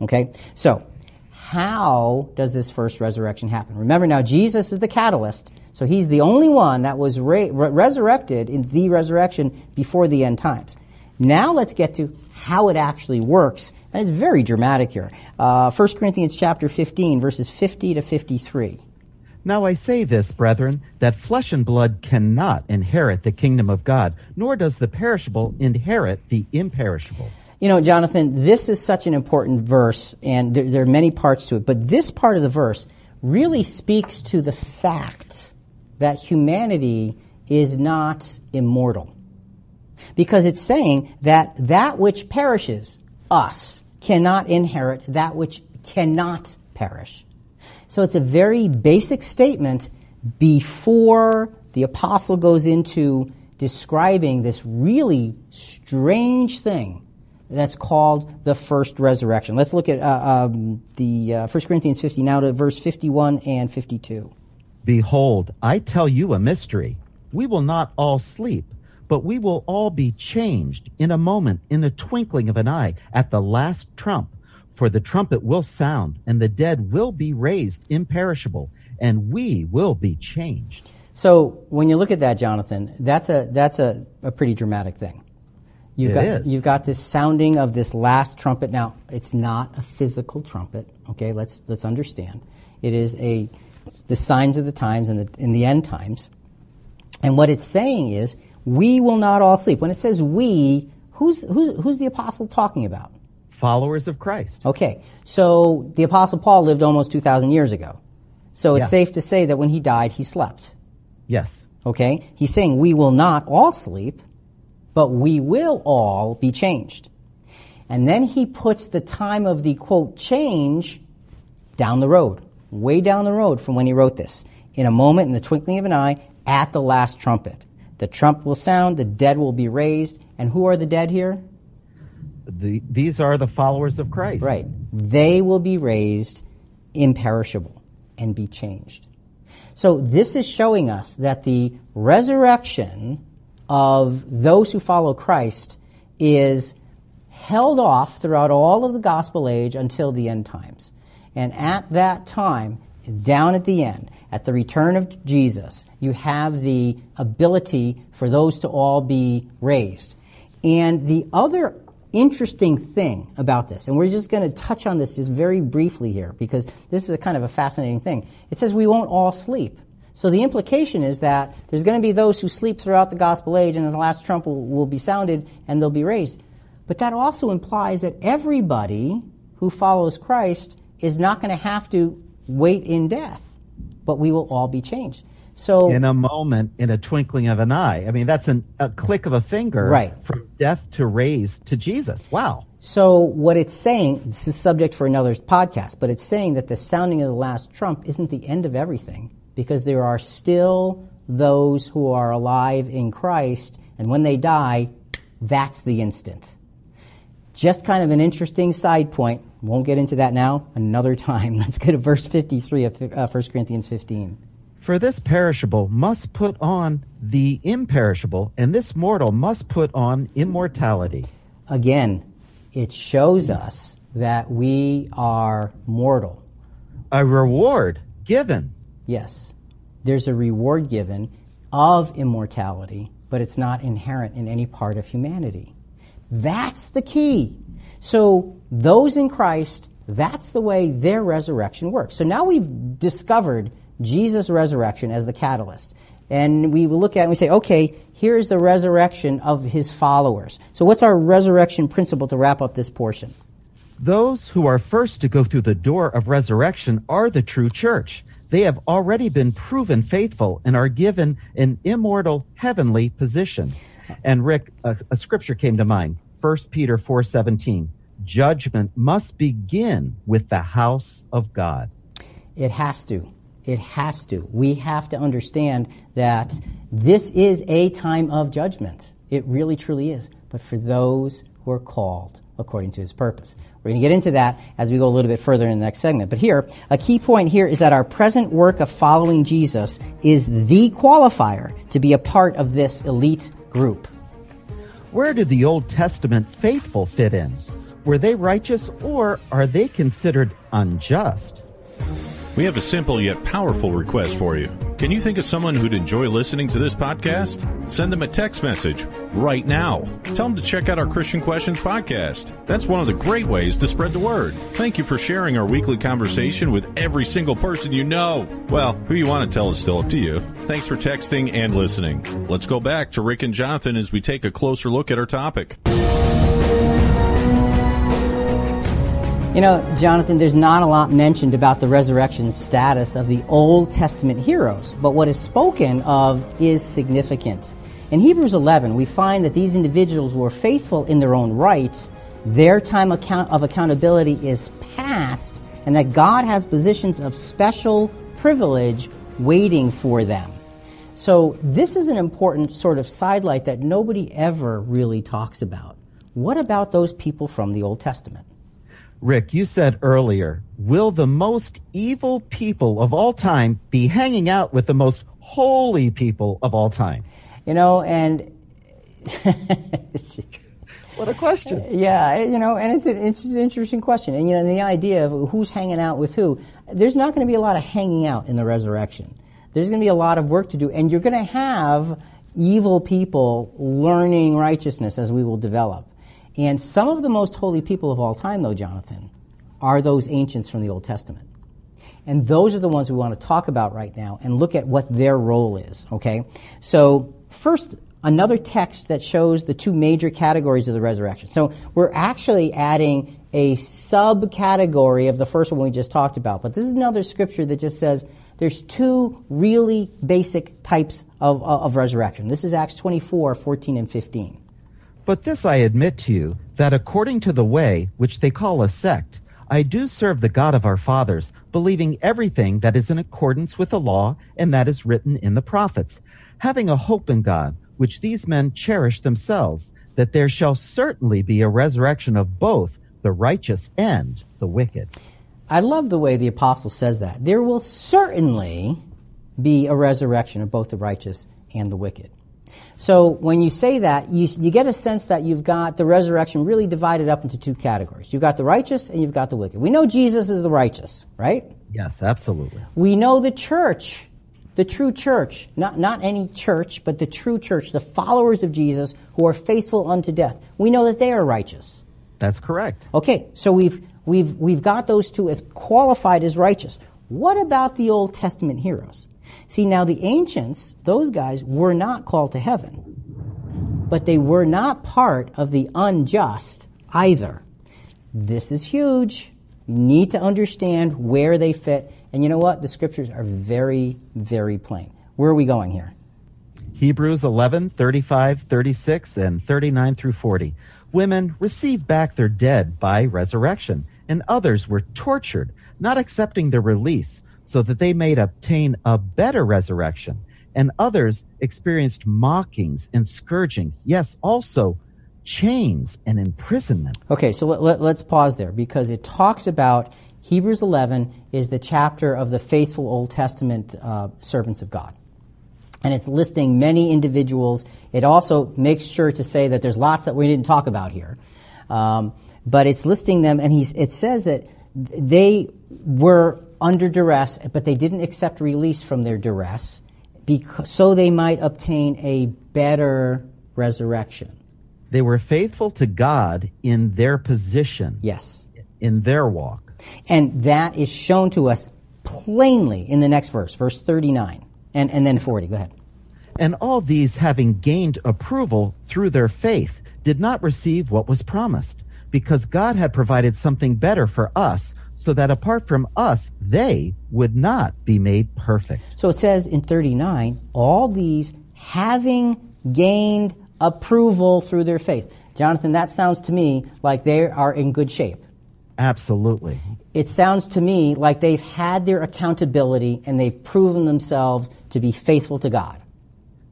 Okay? So, how does this first resurrection happen? Remember now, Jesus is the catalyst, so he's the only one that was re- resurrected in the resurrection before the end times. Now let's get to how it actually works. And it's very dramatic here. Uh, 1 Corinthians chapter 15, verses 50 to 53. Now I say this, brethren, that flesh and blood cannot inherit the kingdom of God, nor does the perishable inherit the imperishable. You know, Jonathan, this is such an important verse, and there, there, are many parts to it, but this part of the verse really speaks to the fact that humanity is not immortal. Because it's saying that that which perishes, us, cannot inherit that which cannot perish. So it's a very basic statement before the apostle goes into describing this really strange thing that's called the first resurrection. Let's look at uh, um, the uh, 1 Corinthians 50 now to verse 51 and 52. Behold, I tell you a mystery. We will not all sleep, but we will all be changed in a moment, in a twinkling of an eye, at the last trump. For the trumpet will sound, and the dead will be raised imperishable, and we will be changed. So when you look at that, Jonathan, that's a that's a, a pretty dramatic thing. You've It got is. you've got this sounding of this last trumpet. Now, it's not a physical trumpet. Okay, let's let's understand. It is a the signs of the times and the in the end times. And what it's saying is, we will not all sleep. When it says we, who's who's who's the apostle talking about? Followers of Christ. Okay, so the Apostle Paul lived almost 2,000 years ago. So it's Yeah. safe to say that when he died, he slept. Yes. Okay? He's saying we will not all sleep, but we will all be changed. And then he puts the time of the quote change down the road, way down the road from when he wrote this. In a moment, in the twinkling of an eye, at the last trumpet. The trump will sound, the dead will be raised. And who are the dead here? The, these are the followers of Christ. Right. They will be raised imperishable and be changed. So this is showing us that the resurrection of those who follow Christ is held off throughout all of the gospel age until the end times. And at that time, down at the end, at the return of Jesus, you have the ability for those to all be raised. And the other interesting thing about this, and we're just going to touch on this just very briefly here because this is a kind of a fascinating thing. It says we won't all sleep. So the implication is that there's going to be those who sleep throughout the gospel age and the last trump will, will be sounded and they'll be raised. But that also implies that everybody who follows Christ is not going to have to wait in death, but we will all be changed. So In a moment, in a twinkling of an eye. I mean, that's an, a click of a finger Right. from death to raise to Jesus. Wow. So what it's saying, this is subject for another podcast, but it's saying that the sounding of the last trump isn't the end of everything because there are still those who are alive in Christ, and when they die, that's the instant. Just kind of an interesting side point. Won't get into that now. Another time. Let's go to verse 53 of uh, 1 Corinthians 15. For this perishable must put on the imperishable, and this mortal must put on immortality. Again, it shows us that we are mortal. A reward given. Yes, there's a reward given of immortality, but it's not inherent in any part of humanity. That's the key. So, those in Christ, that's the way their resurrection works. So now we've discovered Jesus' resurrection as the catalyst. And we look at it and we say, okay, here's the resurrection of his followers. So, what's our resurrection principle to wrap up this portion? Those who are first to go through the door of resurrection are the true church. They have already been proven faithful and are given an immortal heavenly position. And Rick, a, a scripture came to mind. 1 Peter 4:17. Judgment must begin with the house of God. It has to. It has to. We have to understand that this is a time of judgment. It really, truly is. But for those who are called according to his purpose. We're going to get into that as we go a little bit further in the next segment. But here, a key point here is that our present work of following Jesus is the qualifier to be a part of this elite group. Where did the Old Testament faithful fit in? Were they righteous or are they considered unjust? We have a simple yet powerful request for you. Can you think of someone who'd enjoy listening to this podcast? Send them a text message right now. Tell them to check out our Christian Questions podcast. That's one of the great ways to spread the word. Thank you for sharing our weekly conversation with every single person you know. Well, who you want to tell is still up to you. Thanks for texting and listening. Let's go back to Rick and Jonathan as we take a closer look at our topic. You know, Jonathan, there's not a lot mentioned about the resurrection status of the Old Testament heroes, but what is spoken of is significant. In Hebrews 11, we find that these individuals were faithful in their own rights, their time account of accountability is past, and that God has positions of special privilege waiting for them. So, this is an important sort of sidelight that nobody ever really talks about. What about those people from the Old Testament? Rick, you said earlier, will the most evil people of all time be hanging out with the most holy people of all time? You know, and What a question. yeah, you know, and it's, a, it's an interesting question. And, you know, the idea of who's hanging out with who, there's not going to be a lot of hanging out in the resurrection. There's going to be a lot of work to do, and you're going to have evil people learning righteousness as we will develop. And some of the most holy people of all time, though, Jonathan, are those ancients from the Old Testament. And those are the ones we want to talk about right now and look at what their role is, okay? So, first, another text that shows the two major categories of the resurrection. So, we're actually adding a subcategory of the first one we just talked about. But this is another scripture that just says there's two really basic types of, of resurrection. This is Acts 24, 14, and 15. But this I admit to you, that according to the way which they call a sect, I do serve the God of our fathers, believing everything that is in accordance with the law and that is written in the prophets, having a hope in God, which these men cherish themselves, that there shall certainly be a resurrection of both the righteous and the wicked. I love the way the apostle says that. There will certainly be a resurrection of both the righteous and the wicked. So when you say that, you, you get a sense that you've got the resurrection really divided up into two categories. You've got the righteous and you've got the wicked. We know Jesus is the righteous, right? Yes, absolutely. We know the church, the true church, not, not any church, but the true church, the followers of Jesus who are faithful unto death. We know that they are righteous. That's correct. Okay, so we've, we've, we've got those two as qualified as righteous. What about the Old Testament heroes? See, now the ancients, those guys, were not called to heaven, but they were not part of the unjust either. This is huge. You need to understand where they fit. And you know what? The scriptures are very, very plain. Where are we going here? Hebrews 11, 35, 36, and 39 through 40. Women received back their dead by resurrection, and others were tortured, not accepting their release, so that they may obtain a better resurrection. And others experienced mockings and scourgings, yes, also chains and imprisonment. Okay, so let, let, let's pause there because it talks about Hebrews 11 is the chapter of the faithful Old Testament uh, servants of God and it's listing many individuals. It also makes sure to say that there's lots that we didn't talk about here. Um, but it's listing them, and he's, it says that they were under duress, but they didn't accept release from their duress because, so they might obtain a better resurrection. They were faithful to God in their position. Yes. In their walk. And that is shown to us plainly in the next verse, verse 39. And, and then 40, go ahead. And all these, having gained approval through their faith, did not receive what was promised, because God had provided something better for us, so that apart from us, they would not be made perfect. So it says in 39, all these having gained approval through their faith. Jonathan, that sounds to me like they are in good shape. Absolutely. It sounds to me like they've had their accountability and they've proven themselves to be faithful to God.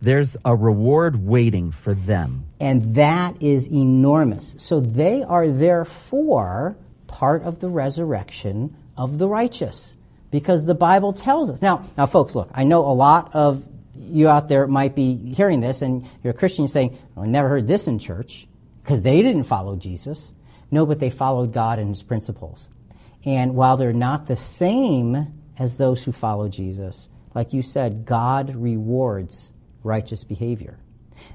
There's a reward waiting for them. And that is enormous. So they are therefore part of the resurrection of the righteous because the Bible tells us. Now, now folks, look, I know a lot of you out there might be hearing this and you're a Christian saying, oh, I never heard this in church because they didn't follow Jesus. No, but they followed God and his principles. And while they're not the same as those who follow Jesus, like you said, God rewards righteous behavior.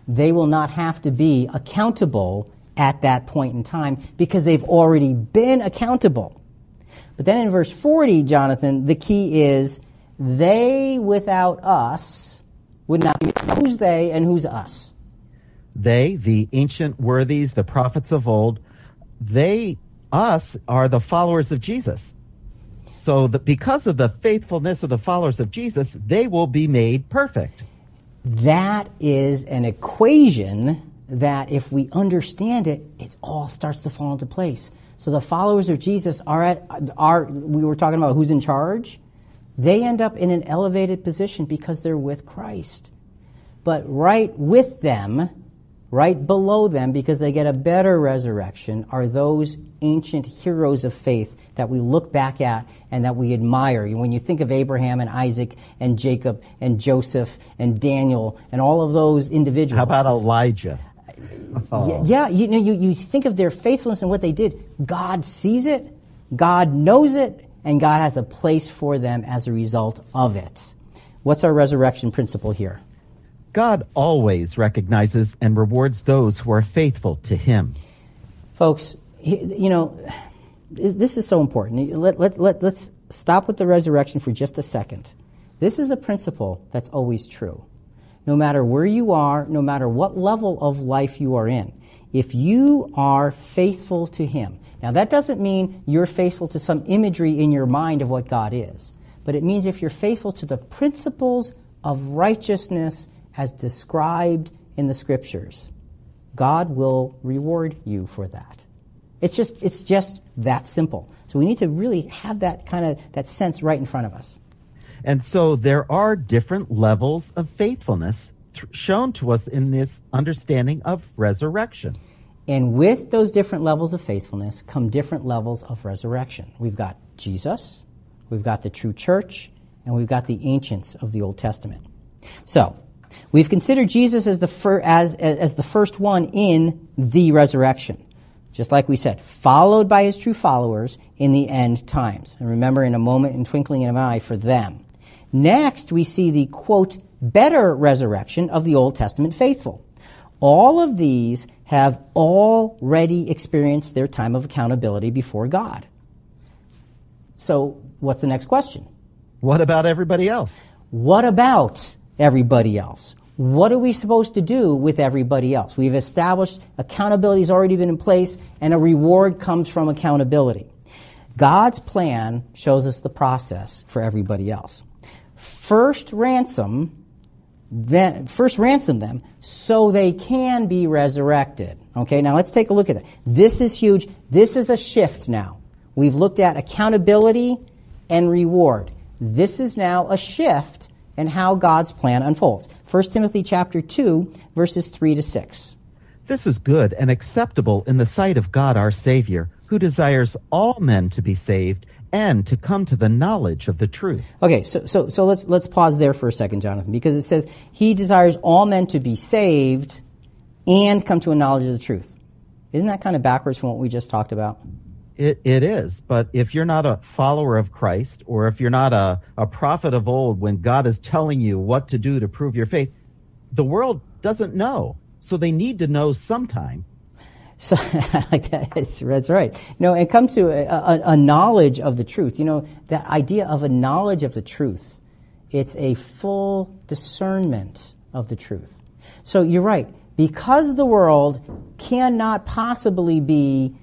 They will not have to be accountable at that point in time because they've already been accountable. But then in verse 40, Jonathan, the key is they without us would not be. Who's they and who's us? They, the ancient worthies, the prophets of old, they, us, are the followers of Jesus. So that because of the faithfulness of the followers of Jesus, they will be made perfect. That is an equation that if we understand it, it all starts to fall into place. So the followers of Jesus are at, are we were talking about who's in charge. They end up in an elevated position because they're with Christ. But right with them Right below them, because they get a better resurrection, are those ancient heroes of faith that we look back at and that we admire. When you think of Abraham and Isaac and Jacob and Joseph and Daniel and all of those individuals. How about Elijah? Oh. Yeah, you know, you, you think of their faithfulness and what they did. God sees it, God knows it, and God has a place for them as a result of it. What's our resurrection principle here? God always recognizes and rewards those who are faithful to Him. Folks, you know, this is so important. Let, let, let, let's stop with the resurrection for just a second. This is a principle that's always true. No matter where you are, no matter what level of life you are in, if you are faithful to Him. Now, that doesn't mean you're faithful to some imagery in your mind of what God is, but it means if you're faithful to the principles of righteousness as described in the Scriptures, God will reward you for that. It's just, it's just that simple. So we need to really have that kind of that sense right in front of us. And so there are different levels of faithfulness th- shown to us in this understanding of resurrection. And with those different levels of faithfulness come different levels of resurrection. We've got Jesus, we've got the true church, and we've got the ancients of the Old Testament. So, we've considered Jesus as the, fir- as, as the first one in the resurrection. Just like we said, followed by his true followers in the end times. And remember, in a moment and twinkling of an eye for them. Next, we see the quote, better resurrection of the Old Testament faithful. All of these have already experienced their time of accountability before God. So, what's the next question? What about everybody else? What about everybody else? What are we supposed to do with everybody else? We've established accountability has already been in place, and a reward comes from accountability. God's plan shows us the process for everybody else. First ransom, then first ransom them so they can be resurrected. Okay, now let's take a look at that. This is huge. This is a shift now. We've looked at accountability and reward. This is now a shift in how God's plan unfolds. 1 Timothy chapter 2 verses 3 to 6. This is good and acceptable in the sight of God our Savior, who desires all men to be saved and to come to the knowledge of the truth. Okay, so, so, so let's, let's pause there for a second, Jonathan, because it says, He desires all men to be saved and come to a knowledge of the truth. Isn't that kind of backwards from what we just talked about? It, it is, but if you're not a follower of Christ, or if you're not a, a prophet of old when God is telling you what to do to prove your faith, the world doesn't know. So they need to know sometime. So like that. That's, right. You know, and come to a, a, a knowledge of the truth. You know, that idea of a knowledge of the truth. It's a full discernment of the truth. So you're right. Because the world cannot possibly be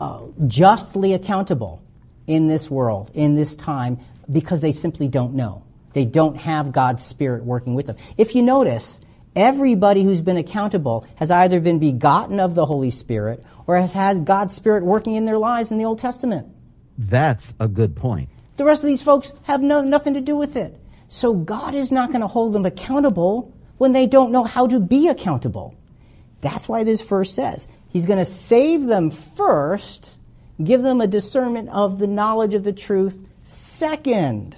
uh, justly accountable in this world, in this time, because they simply don't know. They don't have God's Spirit working with them. If you notice, everybody who's been accountable has either been begotten of the Holy Spirit or has had God's Spirit working in their lives in the Old Testament. That's a good point. The rest of these folks have no, nothing to do with it. So God is not going to hold them accountable when they don't know how to be accountable. That's why this verse says He's going to save them first, give them a discernment of the knowledge of the truth second.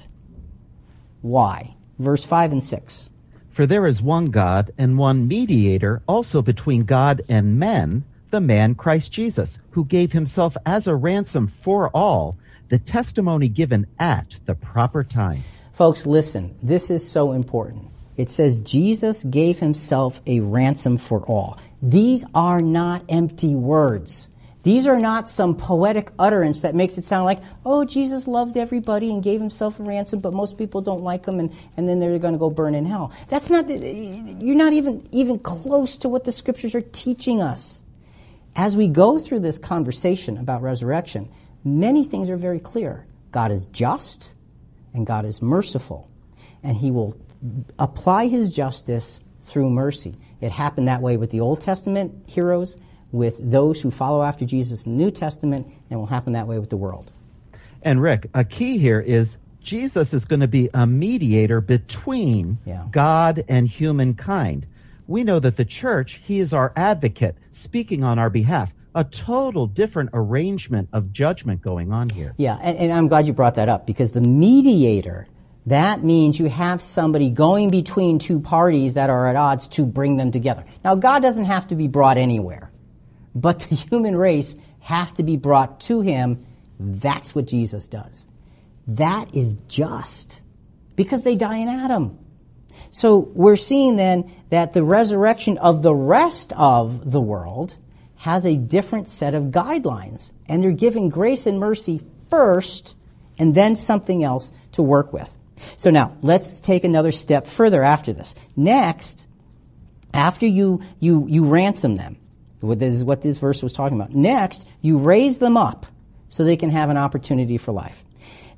Why? Verse 5 and 6. For there is one God and one mediator also between God and men, the man Christ Jesus, who gave himself as a ransom for all, the testimony given at the proper time. Folks, listen, this is so important. It says Jesus gave himself a ransom for all. These are not empty words. These are not some poetic utterance that makes it sound like, oh, Jesus loved everybody and gave himself a ransom, but most people don't like him and, and then they're going to go burn in hell. That's not, you're not even, even close to what the scriptures are teaching us. As we go through this conversation about resurrection, many things are very clear. God is just and God is merciful, and he will apply his justice through mercy. It happened that way with the Old Testament heroes with those who follow after Jesus in the New Testament, and will happen that way with the world. And Rick, a key here is Jesus is going to be a mediator between yeah. God and humankind. We know that the church, he is our advocate, speaking on our behalf. A total different arrangement of judgment going on here. Yeah, and, and I'm glad you brought that up because the mediator, that means you have somebody going between two parties that are at odds to bring them together. Now, God doesn't have to be brought anywhere but the human race has to be brought to him. That's what Jesus does. That is just because they die in Adam. So we're seeing then that the resurrection of the rest of the world has a different set of guidelines. And they're giving grace and mercy first and then something else to work with. So now let's take another step further after this. Next, after you, you, you ransom them, this is what this verse was talking about. Next, you raise them up so they can have an opportunity for life.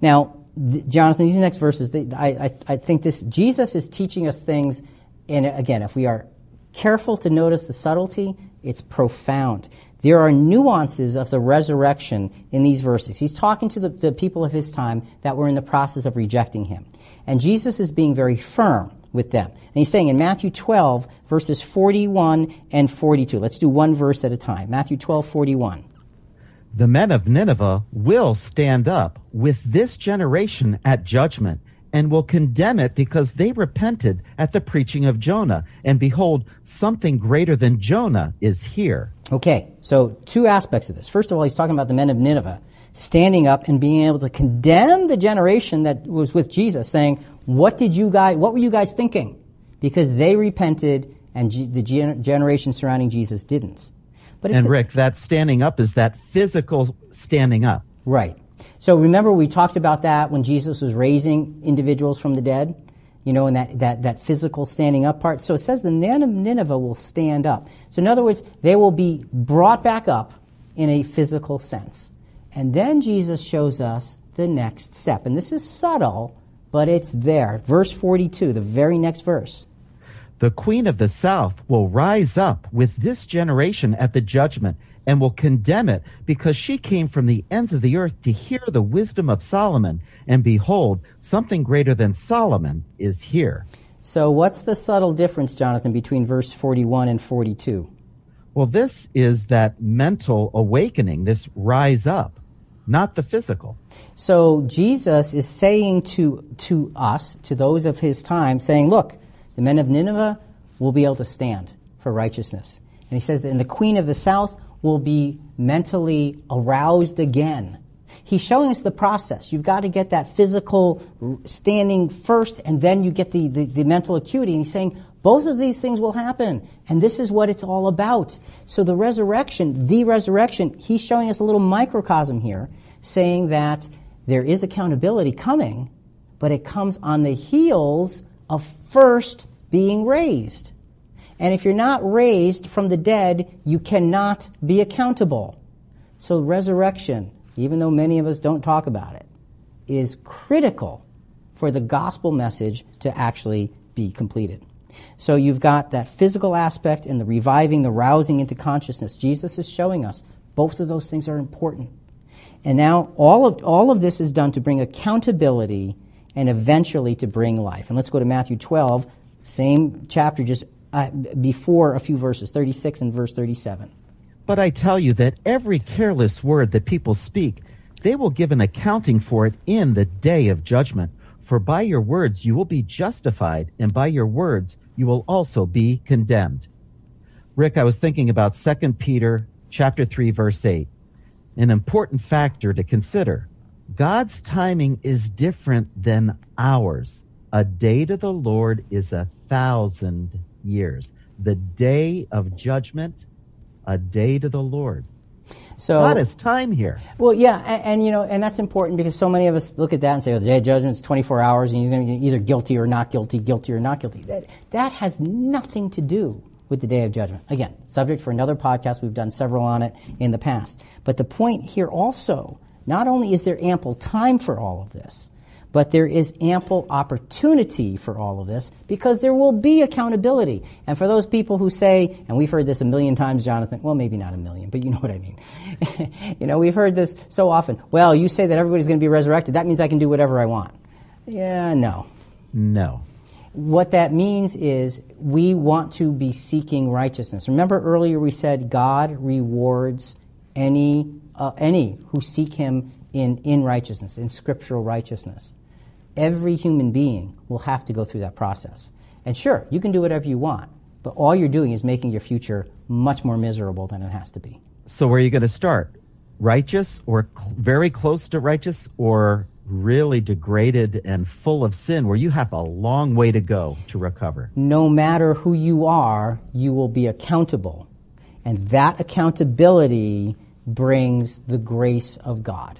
Now, th- Jonathan, these next verses, they, I, I, I think this Jesus is teaching us things. And again, if we are careful to notice the subtlety, it's profound. There are nuances of the resurrection in these verses. He's talking to the, the, people of his time that were in the process of rejecting him. And Jesus is being very firm with them. And he's saying in Matthew 12, verses 41 and 42. Let's do one verse at a time. Matthew 12, 41. The men of Nineveh will stand up with this generation at judgment and will condemn it because they repented at the preaching of Jonah. And behold, something greater than Jonah is here. Okay, so two aspects of this. First of all, he's talking about the men of Nineveh standing up and being able to condemn the generation that was with Jesus, saying, "What did you guys? What were you guys thinking?" Because they repented, and G- the gen- generation surrounding Jesus didn't. But and Rick, that standing up is that physical standing up. Right. So remember, we talked about that when Jesus was raising individuals from the dead, you know, in that, that, that physical standing up part. So it says the men of Nineveh will stand up. So in other words, they will be brought back up in a physical sense. And then Jesus shows us the next step. And this is subtle, but it's there. Verse 42, the very next verse. The queen of the south will rise up with this generation at the judgment and will condemn it because she came from the ends of the earth to hear the wisdom of Solomon. And behold, something greater than Solomon is here. So, what's the subtle difference, Jonathan, between verse 41 and 42? Well, this is that mental awakening, this rise up, not the physical. So, Jesus is saying to, to us, to those of his time, saying, Look, the men of Nineveh will be able to stand for righteousness. And he says that in the queen of the south will be mentally aroused again. He's showing us the process. You've got to get that physical standing first, and then you get the, the, the, mental acuity. And he's saying both of these things will happen, and this is what it's all about. So the resurrection, the resurrection, he's showing us a little microcosm here, saying that there is accountability coming, but it comes on the heels of first being raised. And if you're not raised from the dead, you cannot be accountable. So, resurrection, even though many of us don't talk about it, is critical for the gospel message to actually be completed. So, you've got that physical aspect and the reviving, the rousing into consciousness. Jesus is showing us both of those things are important. And now, all of, all of this is done to bring accountability and eventually to bring life. And let's go to Matthew 12, same chapter, just uh, before a few verses, 36 and verse 37. But I tell you that every careless word that people speak, they will give an accounting for it in the day of judgment. For by your words you will be justified, and by your words you will also be condemned. Rick, I was thinking about 2 Peter chapter 3 verse 8. An important factor to consider. God's timing is different than ours. A day to the Lord is a thousand years. The day of judgment, a day to the Lord. So God has time here. Well, yeah, and, and, you know, and that's important because so many of us look at that and say, "Oh, the day of judgment is 24 hours, and you're going to be either guilty or not guilty, guilty or not guilty." That that has nothing to do with the day of judgment. Again, subject for another podcast. We've done several on it in the past. But the point here also, not only is there ample time for all of this, but there is ample opportunity for all of this because there will be accountability. And for those people who say, and we've heard this a million times, Jonathan, well, maybe not a million, but you know what I mean. you know, we've heard this so often. Well, you say that everybody's going to be resurrected. That means I can do whatever I want. Yeah, no. No. What that means is we want to be seeking righteousness. Remember earlier we said God rewards any, uh, any who seek Him in, in righteousness, in scriptural righteousness every human being will have to go through that process. And sure, you can do whatever you want, but all you're doing is making your future much more miserable than it has to be. So, where are you going to start? Righteous or cl- very close to righteous or really degraded and full of sin where you have a long way to go to recover? No matter who you are, you will be accountable. And that accountability brings the grace of God.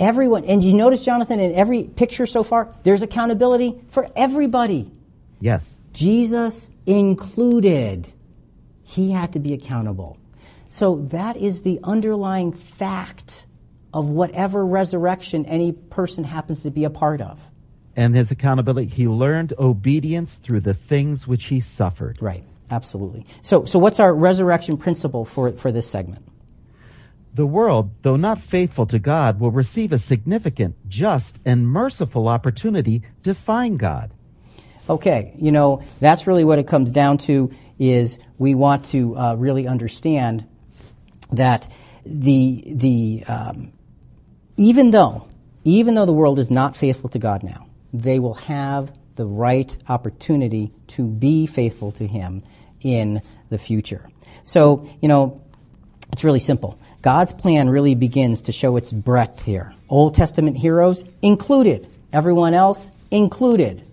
Everyone, and you notice, Jonathan, in every picture so far, there's accountability for everybody. Yes. Jesus included. He had to be accountable. So that is the underlying fact of whatever resurrection any person happens to be a part of. And his accountability, he learned obedience through the things which he suffered. Right, absolutely. So, so what's our resurrection principle for, for this segment? The world, though not faithful to God, will receive a significant, just, and merciful opportunity to find God. Okay, you know, that's really what it comes down to is we want to uh, really understand that the, the um, even though, even though the world is not faithful to God now, they will have the right opportunity to be faithful to Him in the future. So, you know, it's really simple. God's plan really begins to show its breadth here. Old Testament heroes included, everyone else included.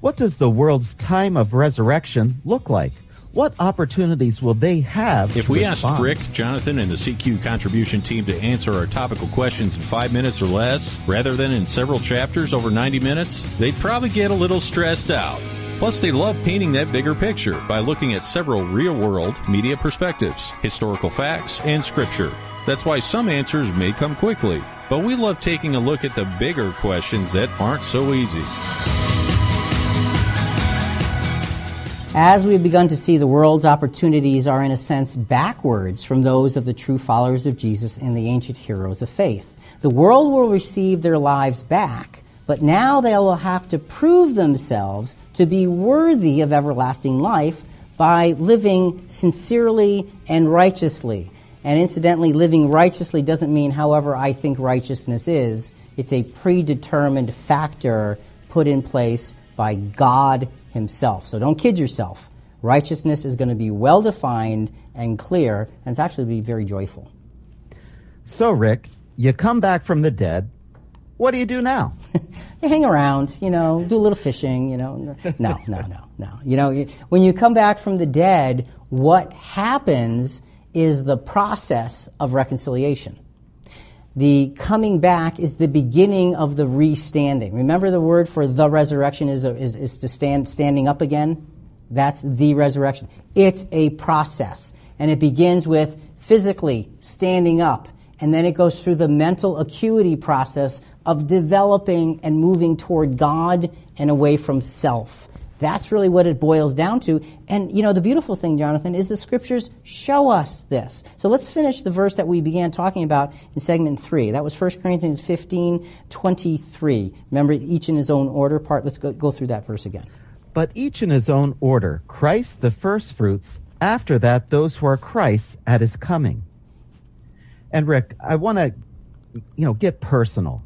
What does the world's time of resurrection look like? What opportunities will they have? If to we respond? asked Rick, Jonathan, and the CQ contribution team to answer our topical questions in five minutes or less, rather than in several chapters over 90 minutes, they'd probably get a little stressed out. Plus, they love painting that bigger picture by looking at several real world media perspectives, historical facts, and scripture. That's why some answers may come quickly, but we love taking a look at the bigger questions that aren't so easy. As we've begun to see, the world's opportunities are, in a sense, backwards from those of the true followers of Jesus and the ancient heroes of faith. The world will receive their lives back, but now they will have to prove themselves to be worthy of everlasting life by living sincerely and righteously. And incidentally, living righteously doesn't mean however I think righteousness is, it's a predetermined factor put in place by God Himself. So don't kid yourself. Righteousness is going to be well defined and clear, and it's actually be very joyful. So, Rick, you come back from the dead. What do you do now? you hang around, you know, do a little fishing, you know. No, no, no, no. You know, when you come back from the dead, what happens is the process of reconciliation. The coming back is the beginning of the restanding. Remember the word for the resurrection is, is, is to stand standing up again? That's the resurrection. It's a process. And it begins with physically standing up. And then it goes through the mental acuity process of developing and moving toward God and away from self. That's really what it boils down to. And, you know, the beautiful thing, Jonathan, is the scriptures show us this. So let's finish the verse that we began talking about in segment three. That was 1 Corinthians 15, 23. Remember, each in his own order part. Let's go, go through that verse again. But each in his own order Christ the firstfruits, after that, those who are Christ's at his coming. And Rick, I want to, you know, get personal.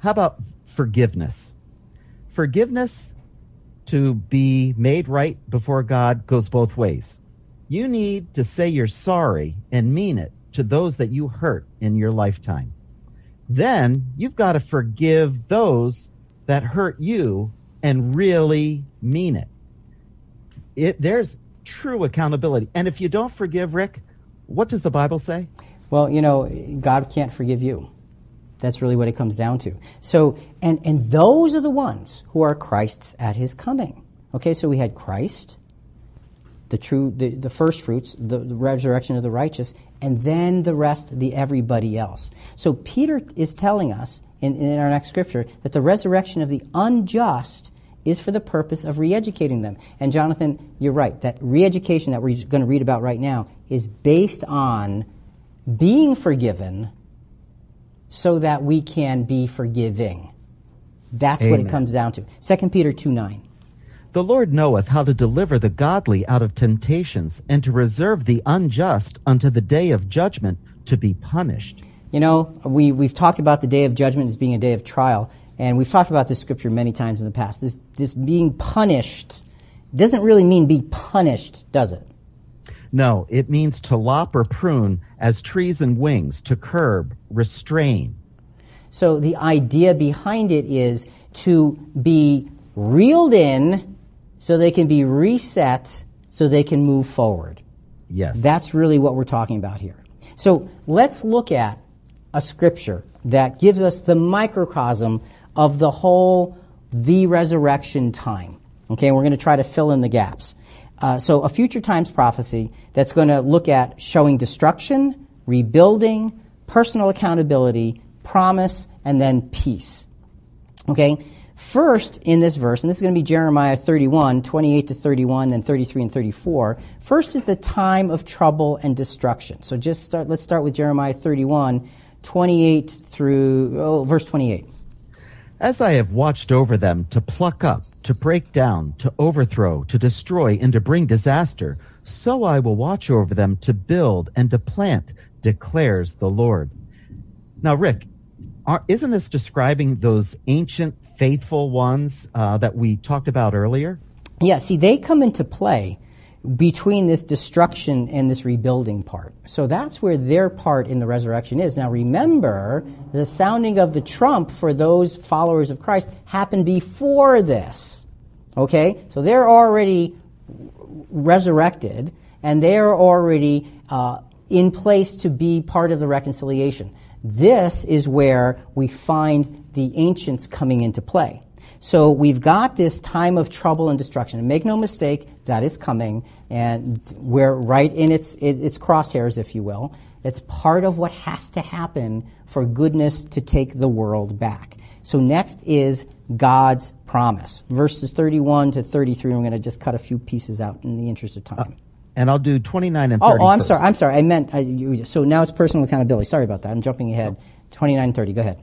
How about forgiveness? Forgiveness to be made right before God goes both ways. You need to say you're sorry and mean it to those that you hurt in your lifetime. Then you've got to forgive those that hurt you and really mean it. It there's true accountability. And if you don't forgive, Rick, what does the Bible say? Well, you know, God can't forgive you. That's really what it comes down to. So, and, and those are the ones who are Christ's at his coming. Okay, so we had Christ, the true, the, the first fruits, the, the resurrection of the righteous, and then the rest, the everybody else. So Peter is telling us in, in our next scripture that the resurrection of the unjust is for the purpose of re-educating them. And Jonathan, you're right. That re-education that we're going to read about right now is based on being forgiven so that we can be forgiving. That's what it comes down to. 2 Peter 2 9. The Lord knoweth how to deliver the godly out of temptations, and to reserve the unjust unto the day of judgment to be punished. You know, we, we've talked about the day of judgment as being a day of trial, and we've talked about this scripture many times in the past. This, this being punished doesn't really mean be punished, does it? No, it means to lop or prune as trees and wings, to curb, restrain. So the idea behind it is to be reeled in so they can be reset so they can move forward. Yes. That's really what we're talking about here. So let's look at a scripture that gives us the microcosm of the whole the resurrection time. Okay, we're going to try to fill in the gaps. Uh, so, a future times prophecy that's going to look at showing destruction, rebuilding, personal accountability, promise, and then peace. Okay? First, in this verse, and this is going to be Jeremiah 31, 28 to 31, then 33 and 34. First is the time of trouble and destruction. So just start, let's start with Jeremiah 31, 28 through, oh, verse 28. As I have watched over them to pluck up, to break down, to overthrow, to destroy, and to bring disaster, so I will watch over them to build and to plant, declares the Lord. Now, Rick, isn't this describing those ancient faithful ones uh, that we talked about earlier? Yeah, see, they come into play between this destruction and this rebuilding part. So that's where their part in the resurrection is. Now remember, the sounding of the trump for those followers of Christ happened before this. Okay? So they're already resurrected and they're already uh, in place to be part of the reconciliation. This is where we find the ancients coming into play. So we've got this time of trouble and destruction. And make no mistake, that is coming, and we're right in its, its crosshairs, if you will. It's part of what has to happen for goodness to take the world back. So next is God's promise. Verses 31 to 33. I'm going to just cut a few pieces out in the interest of time. Uh, and I'll do 29 and 30. Oh, oh I'm first. sorry. I'm sorry. I meant, uh, you, so now it's personal accountability. Sorry about that. I'm jumping ahead. 29 and 30. Go ahead.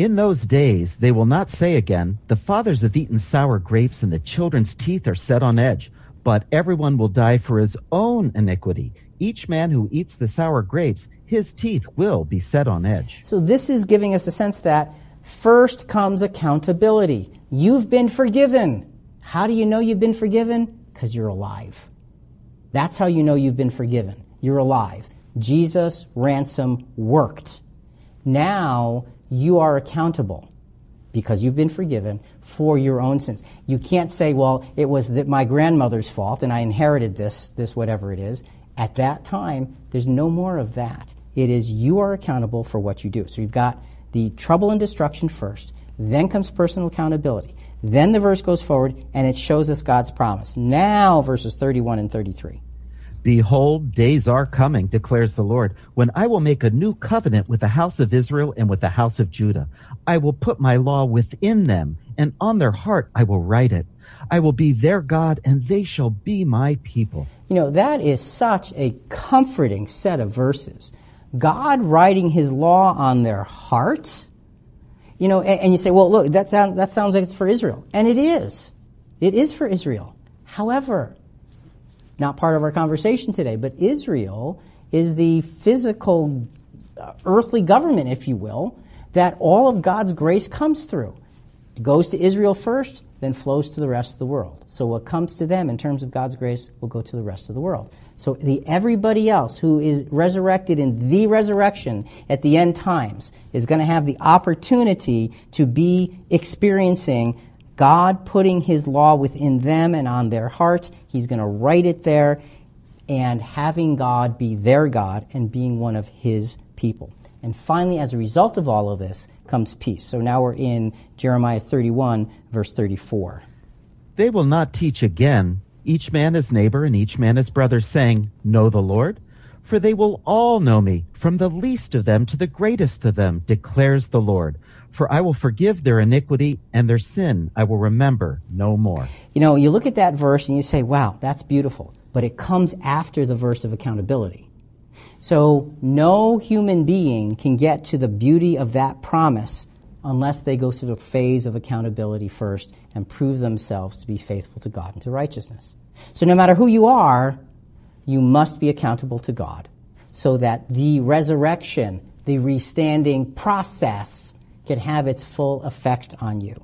In those days, they will not say again, The fathers have eaten sour grapes, and the children's teeth are set on edge. But everyone will die for his own iniquity. Each man who eats the sour grapes, his teeth will be set on edge. So, this is giving us a sense that first comes accountability. You've been forgiven. How do you know you've been forgiven? Because you're alive. That's how you know you've been forgiven. You're alive. Jesus' ransom worked. Now you are accountable because you've been forgiven for your own sins. You can't say, well, it was that my grandmother's fault and I inherited this, this whatever it is. At that time, there's no more of that. It is you are accountable for what you do. So you've got the trouble and destruction first, then comes personal accountability. Then the verse goes forward and it shows us God's promise. Now, verses 31 and 33. Behold, days are coming, declares the Lord, when I will make a new covenant with the house of Israel and with the house of Judah. I will put my law within them, and on their heart I will write it. I will be their God, and they shall be my people. You know, that is such a comforting set of verses. God writing his law on their heart you know, and, and you say, well, look, that, sound, that sounds like it's for Israel. And it is. It is for Israel. However, not part of our conversation today, but Israel is the physical, uh, earthly government, if you will, that all of God's grace comes through. It goes to Israel first, then flows to the rest of the world. So what comes to them in terms of God's grace will go to the rest of the world. So the everybody else who is resurrected in the resurrection at the end times is going to have the opportunity to be experiencing God putting his law within them and on their hearts. He's going to write it there and having God be their God and being one of his people. And finally, as a result of all of this, comes peace. So now we're in Jeremiah 31, verse 34. They will not teach again each man his neighbor and each man his brother, saying, Know the Lord? For they will all know me, from the least of them to the greatest of them, declares the Lord. For I will forgive their iniquity and their sin I will remember no more. You know, you look at that verse and you say, wow, that's beautiful. But it comes after the verse of accountability. So no human being can get to the beauty of that promise unless they go through the phase of accountability first and prove themselves to be faithful to God and to righteousness. So no matter who you are, you must be accountable to God so that the resurrection, the restanding process can have its full effect on you.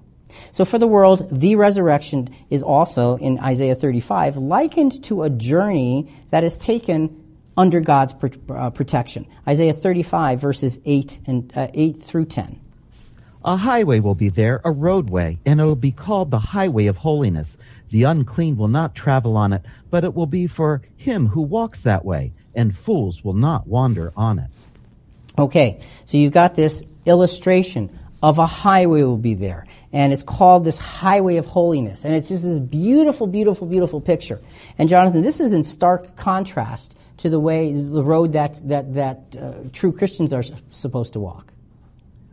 So for the world, the resurrection is also in Isaiah 35 likened to a journey that is taken under God's uh, protection. Isaiah 35 verses 8 and uh, 8 through 10. A highway will be there, a roadway, and it will be called the highway of holiness. The unclean will not travel on it, but it will be for him who walks that way, and fools will not wander on it. Okay, so you've got this illustration of a highway will be there. And it's called this highway of holiness. And it's just this beautiful, beautiful, beautiful picture. And Jonathan, this is in stark contrast to the way, the road that, that, that uh, true Christians are supposed to walk.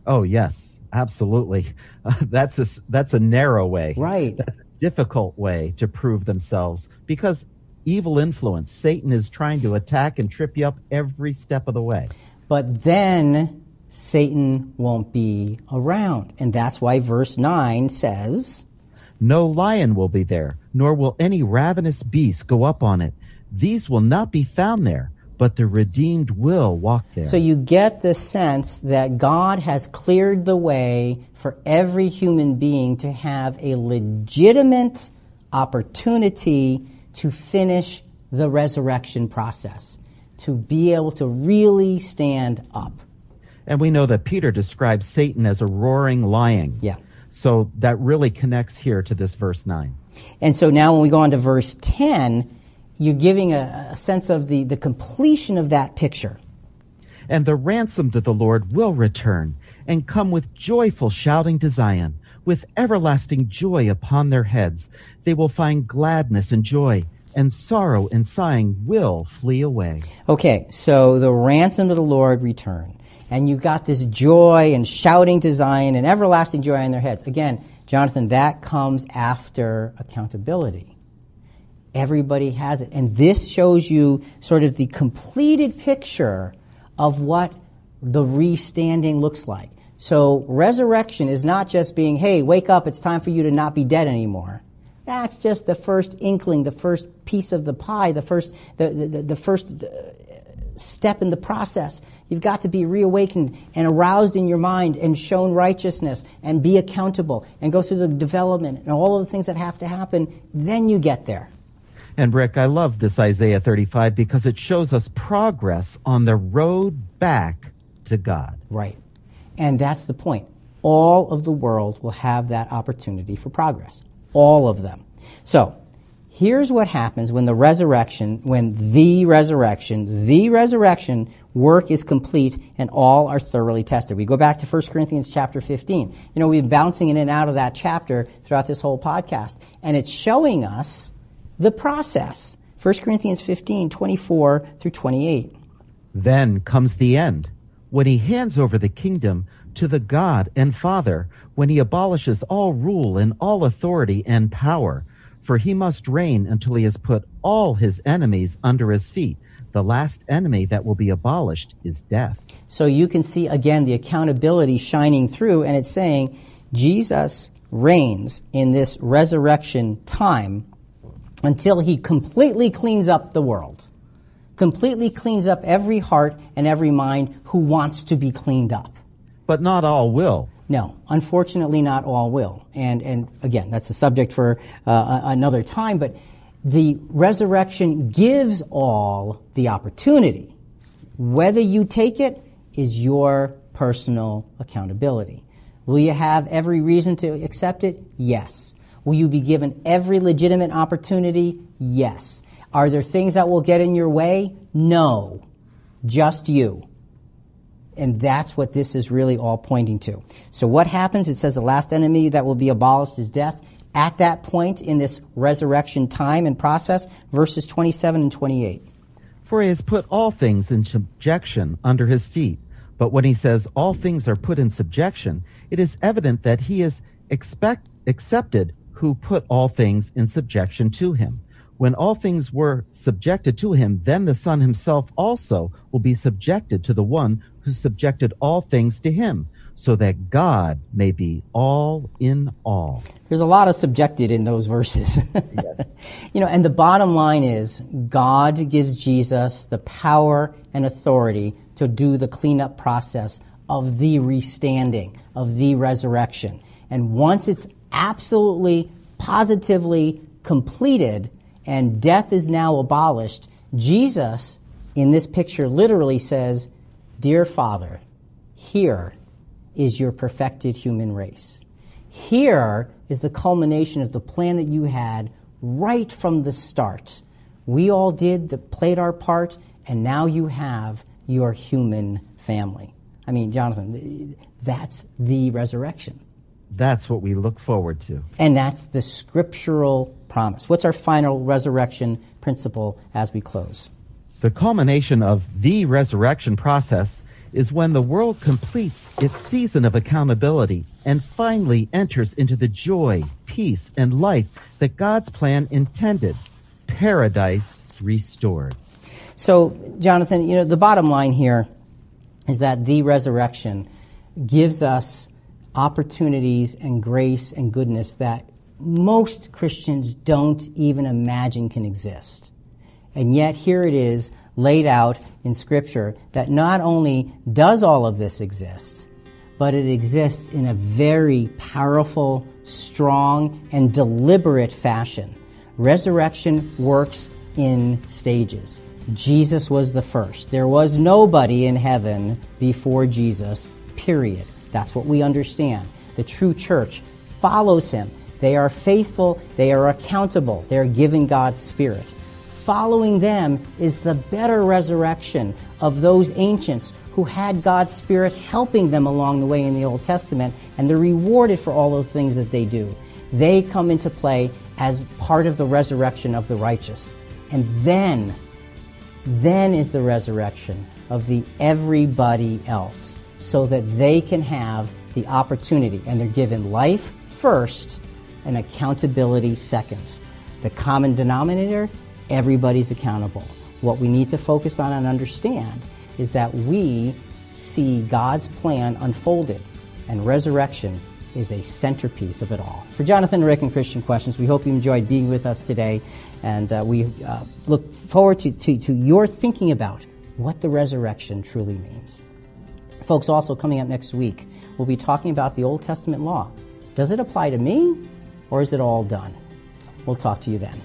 Oh, yes, absolutely. Uh, that's, a, that's a narrow way. Right. That's a difficult way to prove themselves because evil influence, Satan is trying to attack and trip you up every step of the way. But then Satan won't be around. And that's why verse 9 says, No lion will be there, nor will any ravenous beast go up on it. These will not be found there, but the redeemed will walk there. So you get the sense that God has cleared the way for every human being to have a legitimate opportunity to finish the resurrection process, to be able to really stand up. And we know that Peter describes Satan as a roaring lion. Yeah. So that really connects here to this verse 9. And so now when we go on to verse 10, you're giving a, a sense of the, the completion of that picture. And the ransomed of the Lord will return and come with joyful shouting to Zion, with everlasting joy upon their heads. They will find gladness and joy, and sorrow and sighing will flee away. Okay, so the ransomed of the Lord return and you've got this joy and shouting to Zion and everlasting joy in their heads. Again, Jonathan, that comes after accountability. Everybody has it. And this shows you sort of the completed picture of what the restanding looks like. So, resurrection is not just being, hey, wake up, it's time for you to not be dead anymore. That's just the first inkling, the first piece of the pie, the first, the, the, the first uh, step in the process. You've got to be reawakened and aroused in your mind and shown righteousness and be accountable and go through the development and all of the things that have to happen. Then you get there. And Rick, I love this Isaiah 35 because it shows us progress on the road back to God. Right. And that's the point. All of the world will have that opportunity for progress. All of them. So, Here's what happens when the resurrection, when the resurrection, the resurrection work is complete and all are thoroughly tested. We go back to 1 Corinthians chapter 15. You know, we've been bouncing in and out of that chapter throughout this whole podcast, and it's showing us the process. 1 Corinthians 15, 24 through 28. Then comes the end, when he hands over the kingdom to the God and Father, when he abolishes all rule and all authority and power for he must reign until he has put all his enemies under his feet. The last enemy that will be abolished is death. So you can see again the accountability shining through, and it's saying Jesus reigns in this resurrection time until he completely cleans up the world, completely cleans up every heart and every mind who wants to be cleaned up. But not all will. No, unfortunately, not all will. And, and again, that's a subject for uh, another time, but the resurrection gives all the opportunity. Whether you take it is your personal accountability. Will you have every reason to accept it? Yes. Will you be given every legitimate opportunity? Yes. Are there things that will get in your way? No. Just you. And that's what this is really all pointing to. So what happens? It says the last enemy that will be abolished is death. At that point in this resurrection time and process, verses 27 and 28. For he has put all things in subjection under his feet. But when he says all things are put in subjection, it is evident that he is expect, accepted who put all things in subjection to him. When all things were subjected to him, then the Son himself also will be subjected to the one who subjected all things to him, so that God may be all in all. There's a lot of subjected in those verses. yes. You know, and the bottom line is God gives Jesus the power and authority to do the cleanup process of the restanding, of the resurrection. And once it's absolutely, positively completed and death is now abolished, Jesus in this picture literally says, Dear Father, here is your perfected human race. Here is the culmination of the plan that you had right from the start. We all did, that played our part, and now you have your human family. I mean, Jonathan, that's the resurrection. That's what we look forward to. And that's the scriptural promise. What's our final resurrection principle as we close? The culmination of the resurrection process is when the world completes its season of accountability and finally enters into the joy, peace, and life that God's plan intended paradise restored. So, Jonathan, you know, the bottom line here is that the resurrection gives us opportunities and grace and goodness that most Christians don't even imagine can exist. And yet, here it is laid out in Scripture that not only does all of this exist, but it exists in a very powerful, strong, and deliberate fashion. Resurrection works in stages. Jesus was the first. There was nobody in heaven before Jesus, period. That's what we understand. The true church follows him. They are faithful, they are accountable, they are given God's Spirit. Following them is the better resurrection of those ancients who had God's Spirit helping them along the way in the Old Testament, and they're rewarded for all the things that they do. They come into play as part of the resurrection of the righteous. And then then is the resurrection of the everybody else so that they can have the opportunity and they're given life first and accountability second. The common denominator, everybody's accountable. What we need to focus on and understand is that we see God's plan unfolded and resurrection is a centerpiece of it all. For Jonathan Rick and Christian Questions, we hope you enjoyed being with us today, and uh, we uh, look forward to, to, to your thinking about what the resurrection truly means. Folks, also coming up next week, we'll be talking about the Old Testament law. Does it apply to me, or is it all done? We'll talk to you then.